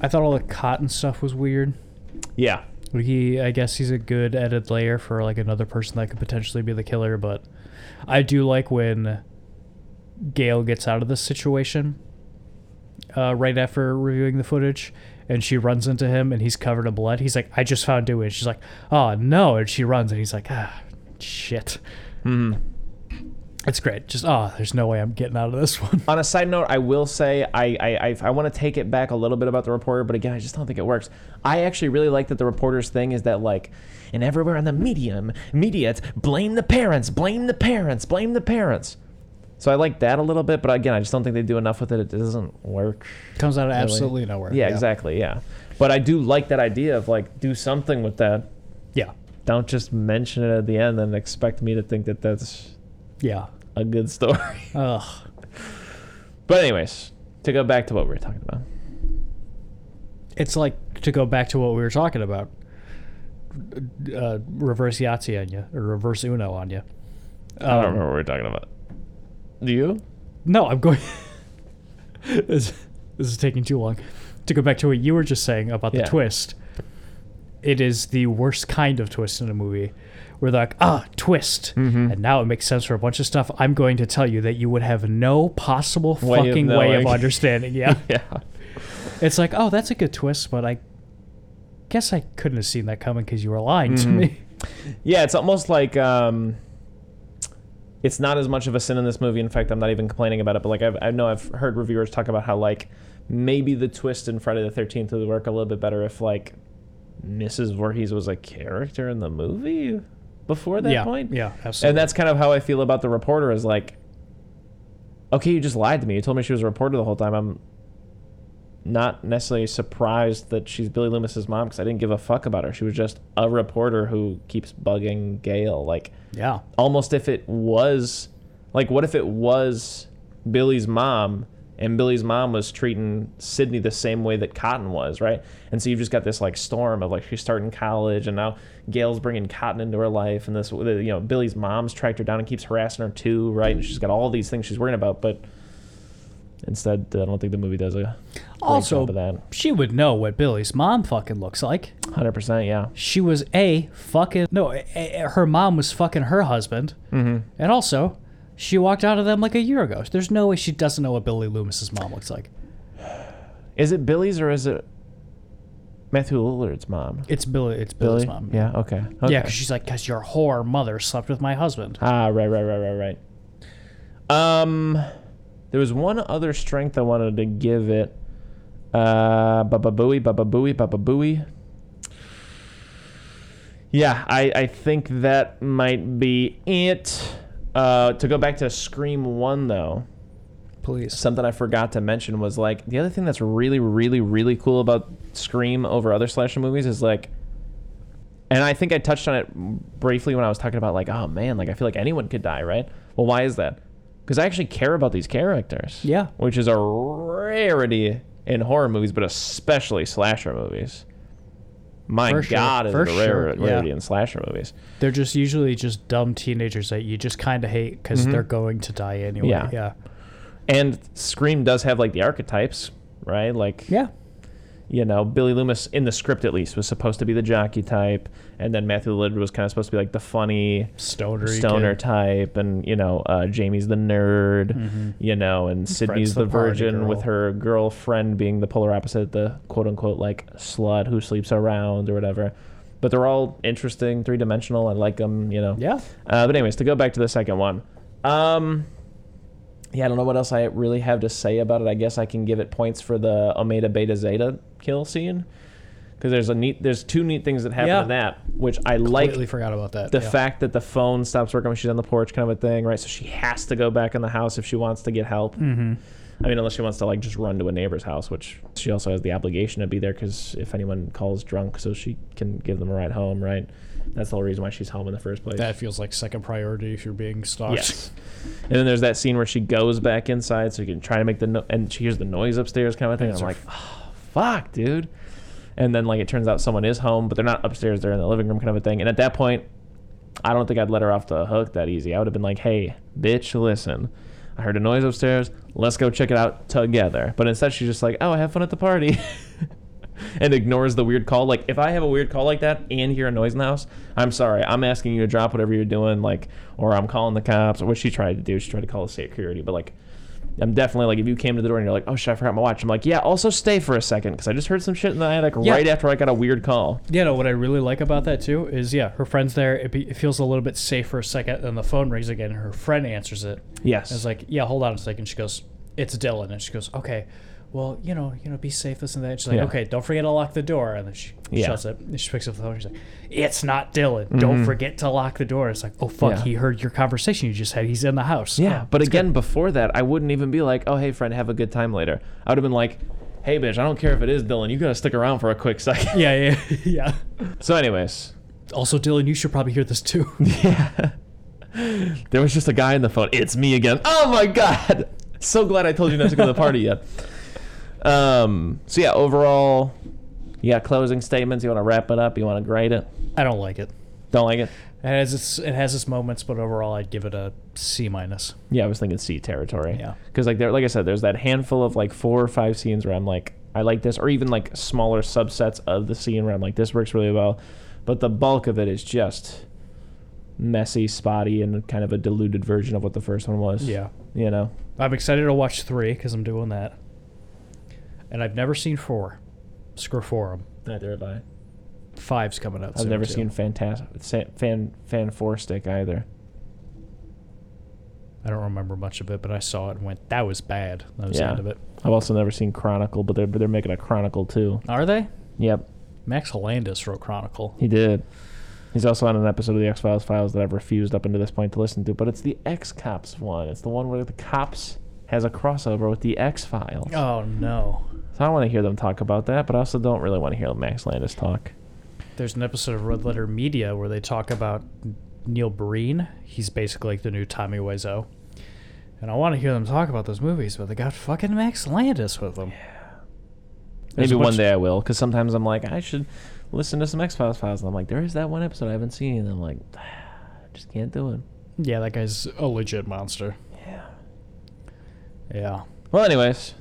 A: I thought all the cotton stuff was weird.
B: Yeah.
A: He, I guess he's a good added layer for like another person that could potentially be the killer, but I do like when Gale gets out of this situation uh, right after reviewing the footage, and she runs into him, and he's covered in blood. He's like, "I just found Dewey." And she's like, "Oh no!" And she runs, and he's like, "Ah, shit."
B: hmm
A: It's great. Just oh, there's no way I'm getting out of this one.
B: On a side note, I will say I I, I, I want to take it back a little bit about the reporter, but again, I just don't think it works. I actually really like that the reporter's thing is that like, and everywhere on the medium media, it's blame the parents, blame the parents, blame the parents. So I like that a little bit, but again, I just don't think they do enough with it. It doesn't work.
A: Comes out of
B: Really?
A: absolutely nowhere.
B: Yeah, exactly. Yeah, but I do like that idea of like do something with that.
A: Yeah,
B: Don't just mention it at the end and expect me to think that that's
A: yeah.
B: a good story.
A: Ugh.
B: But anyways, to go back to what we were talking about.
A: It's like to go back to what we were talking about. Uh, reverse Yahtzee on you, or reverse Uno on you.
B: I don't remember what we were talking about. Do you?
A: No, I'm going. this, this is taking too long. To go back to what you were just saying about the
B: Yeah.
A: twist, it is the worst kind of twist in a movie where they're like, ah, twist.
B: Mm-hmm.
A: And now it makes sense for a bunch of stuff. I'm going to tell you that you would have no possible
B: Way of
A: fucking way of understanding. Yeah.
B: Yeah.
A: it's like, oh, that's a good twist, but I guess I couldn't have seen that coming because you were lying to
B: Mhm.
A: me.
B: Yeah, it's almost like um, it's not as much of a sin in this movie. In fact, I'm not even complaining about it. But like I've, I know I've heard reviewers talk about how like maybe the twist in Friday the Thirteenth would work a little bit better if like Mrs. Voorhees was a character in the movie before that
A: yeah.
B: point.
A: Yeah, absolutely.
B: And that's kind of how I feel about the reporter. Is like, okay, you just lied to me. You told me she was a reporter the whole time. I'm not necessarily surprised that she's Billy Loomis's mom because I didn't give a fuck about her. She was just a reporter who keeps bugging Gale. Like,
A: yeah.
B: almost if it was, like, what if it was Billy's mom and Billy's mom was treating Sidney the same way that Cotton was, right? And so you've just got this like storm of like she's starting college and now Gale's bringing Cotton into her life and this, you know, Billy's mom's tracked her down and keeps harassing her too, right? And she's got all these things she's worrying about, but instead, I don't think the movie does a
A: Also,
B: job of that.
A: she would know what Billy's mom fucking looks like.
B: Hundred percent, yeah.
A: she was a fucking no a, a- her mom was fucking her husband
B: Mm-hmm.
A: and also she walked out of them like a year ago there's no way she doesn't know what billy loomis's mom looks like
B: Is it Billy's or is it Matthew Lillard's mom?
A: it's billy it's billy's
B: Billy?
A: mom
B: Yeah. Okay.
A: yeah because she's like because your whore mother slept with my husband
B: Ah, right, right, right, right, right. Um, there was one other strength I wanted to give it. Uh, Baba Booey, Baba Booey, Baba Booey. Yeah, I, I think that might be it. Uh, to go back to Scream 1, though,
A: please
B: something I forgot to mention was like the other thing that's really, really, really cool about Scream over other slasher movies is like, and I think I touched on it briefly when I was talking about like, oh man, like I feel like anyone could die, right? Well, why is that? Because I actually care about these characters.
A: Yeah.
B: Which is a rarity in horror movies, but especially slasher movies. My
A: For sure,
B: God, is
A: for
B: it rare,
A: sure,
B: rarity
A: yeah.
B: in slasher movies?
A: they're just usually just dumb teenagers that you just kind of hate because mm-hmm. they're going to die anyway
B: Yeah.
A: yeah
B: And Scream does have like the archetypes, right? Like
A: yeah
B: you know, Billy Loomis in the script at least was supposed to be the jockey type, and then Matthew Lillard was kind of supposed to be like the funny
A: stoner
B: stoner type, and you know, uh, Jamie's the nerd, you know, and Sidney's
A: the
B: the, virgin with her girlfriend being the polar opposite, the quote unquote like slut who sleeps around or whatever. But they're all interesting, three dimensional. I like them, you know.
A: yeah
B: Uh, but anyways, to go back to the second one, um, yeah, I don't know what else I really have to say about it. I guess I can give it points for the Omega Beta Zeta kill scene because there's a neat, there's two neat things that happen
A: Yeah.
B: in that, which I like.
A: completely forgot about that
B: The
A: yeah.
B: fact that the phone stops working when she's on the porch, kind of a thing, right? So she has to go back in the house if she wants to get help.
A: Mhm.
B: I mean, unless she wants to like just run to a neighbor's house, which she also has the obligation to be there because if anyone calls drunk, so she can give them a ride home, right? That's the whole reason why she's home in the first place.
A: that feels like second priority if you're being stalked
B: Yes. And then there's that scene where she goes back inside so you can try to make the no- and she hears the noise upstairs kind of thing. And I'm like, oh, fuck, dude. And then like it turns out someone is home, but they're not upstairs. They're in the living room kind of a thing. And at that point, I don't think I'd let her off the hook that easy. I would have been like, hey, bitch, listen. I heard a noise upstairs. Let's go check it out together. But instead, she's just like, oh, I have fun at the party. and ignores the weird call. Like, if I have a weird call like that and hear a noise in the house, I'm sorry. I'm asking you to drop whatever you're doing, like, or I'm calling the cops, or what she tried to do. She tried to call the security, but like, I'm definitely like if you came to the door and you're like, oh shit, I forgot my watch. I'm like, yeah. Also stay for a second because I just heard some shit in the attic
A: Yeah.
B: right after I got a weird call.
A: Yeah, no, what I really like about that too is, yeah, her friend's there. It, be, it feels a little bit safe for a second, then the phone rings again, and her friend answers it.
B: Yes.
A: I was like, yeah, hold on a second. She goes, it's Dylan. And she goes, okay, well, you know, you know, be safe, this and that. She's like,
B: Yeah.
A: okay, don't forget to lock the door. And then she
B: Yeah.
A: shuts it. And she picks up the phone. She's like, it's not Dylan. Don't forget to lock the door. It's like, oh, fuck,
B: Mm-hmm. Yeah.
A: he heard your conversation you just had. He's in the house.
B: Yeah,
A: Oh,
B: but again, before that, I wouldn't even be like, "Oh, hey, friend, have a good time later." I would have been like, "Hey, bitch, I don't care if it is Dylan. You gotta stick around for a quick second.
A: good. Yeah, yeah, yeah.
B: So, anyways,
A: Also, Dylan, you should probably hear this too.
B: yeah, there was just a guy on the phone. It's me again. Oh my god! So glad I told you not to go to the party yet. Um. So yeah, overall, you got closing statements. You want to wrap it up? You want to grade it?
A: I don't like it.
B: Don't like it?
A: It has its it has its moments, but overall, I'd give it a C minus.
B: Yeah, I was thinking C territory.
A: Yeah.
B: Because like there, like I said, there's that handful of like four or five scenes where I'm like, I like this, or even like smaller subsets of the scene where I'm like, this works really well, but the bulk of it is just messy, spotty, and kind of a diluted version of what the first one was.
A: Yeah,
B: You know.
A: I'm excited to watch three because I'm doing that, and I've never seen four. Screw four 'em.
B: Neither have I.
A: Five's coming out.
B: I've
A: soon,
B: never
A: too.
B: seen Fantastic Fan Fan Four Stick either.
A: I don't remember much of it, but I saw it and went, "That was bad." That was the end of it.
B: I've also never seen Chronicle, but they're they're making a Chronicle too.
A: Are they?
B: Yep,
A: Max Landis wrote Chronicle.
B: he did. He's also on an episode of the X Files files that I've refused up until this point to listen to, but it's the X Cops one. It's the one where the cops has a crossover with the X Files.
A: Oh no!
B: So I want to hear them talk about that, but I also don't really want to hear Max Landis talk.
A: There's an episode of Red Letter Media where they talk about Neil Breen. He's basically like the new Tommy Wiseau. And I want to hear them talk about those movies, but they got fucking Max Landis with them. There's
B: Maybe one day I will, because sometimes I'm like, I should listen to some X Files files, and I'm like, there is that one episode I haven't seen, and I'm like, I just can't do it.
A: Yeah, that guy's a legit monster.
B: Yeah.
A: Yeah.
B: Well, anyways,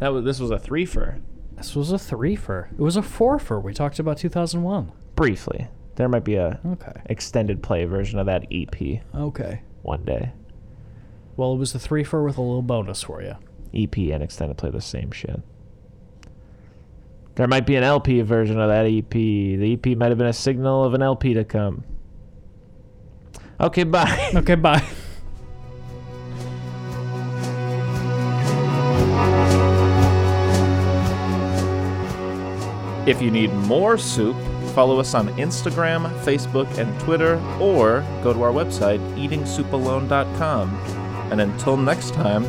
B: that was this was a three for
A: This was a three for. It was a four for. We talked about 2001.
B: briefly. There might be a
A: Okay.
B: extended play version of that EP
A: Okay.
B: one day.
A: Well, it was a three for with a little bonus for you.
B: EP and extended play the same shit. There might be an LP version of that EP. The EP might have been a signal of an LP to come. Okay, bye.
A: Okay, bye.
B: If you need more soup, follow us on Instagram, Facebook, and Twitter, or go to our website, eatingsoupalone.com. And until next time,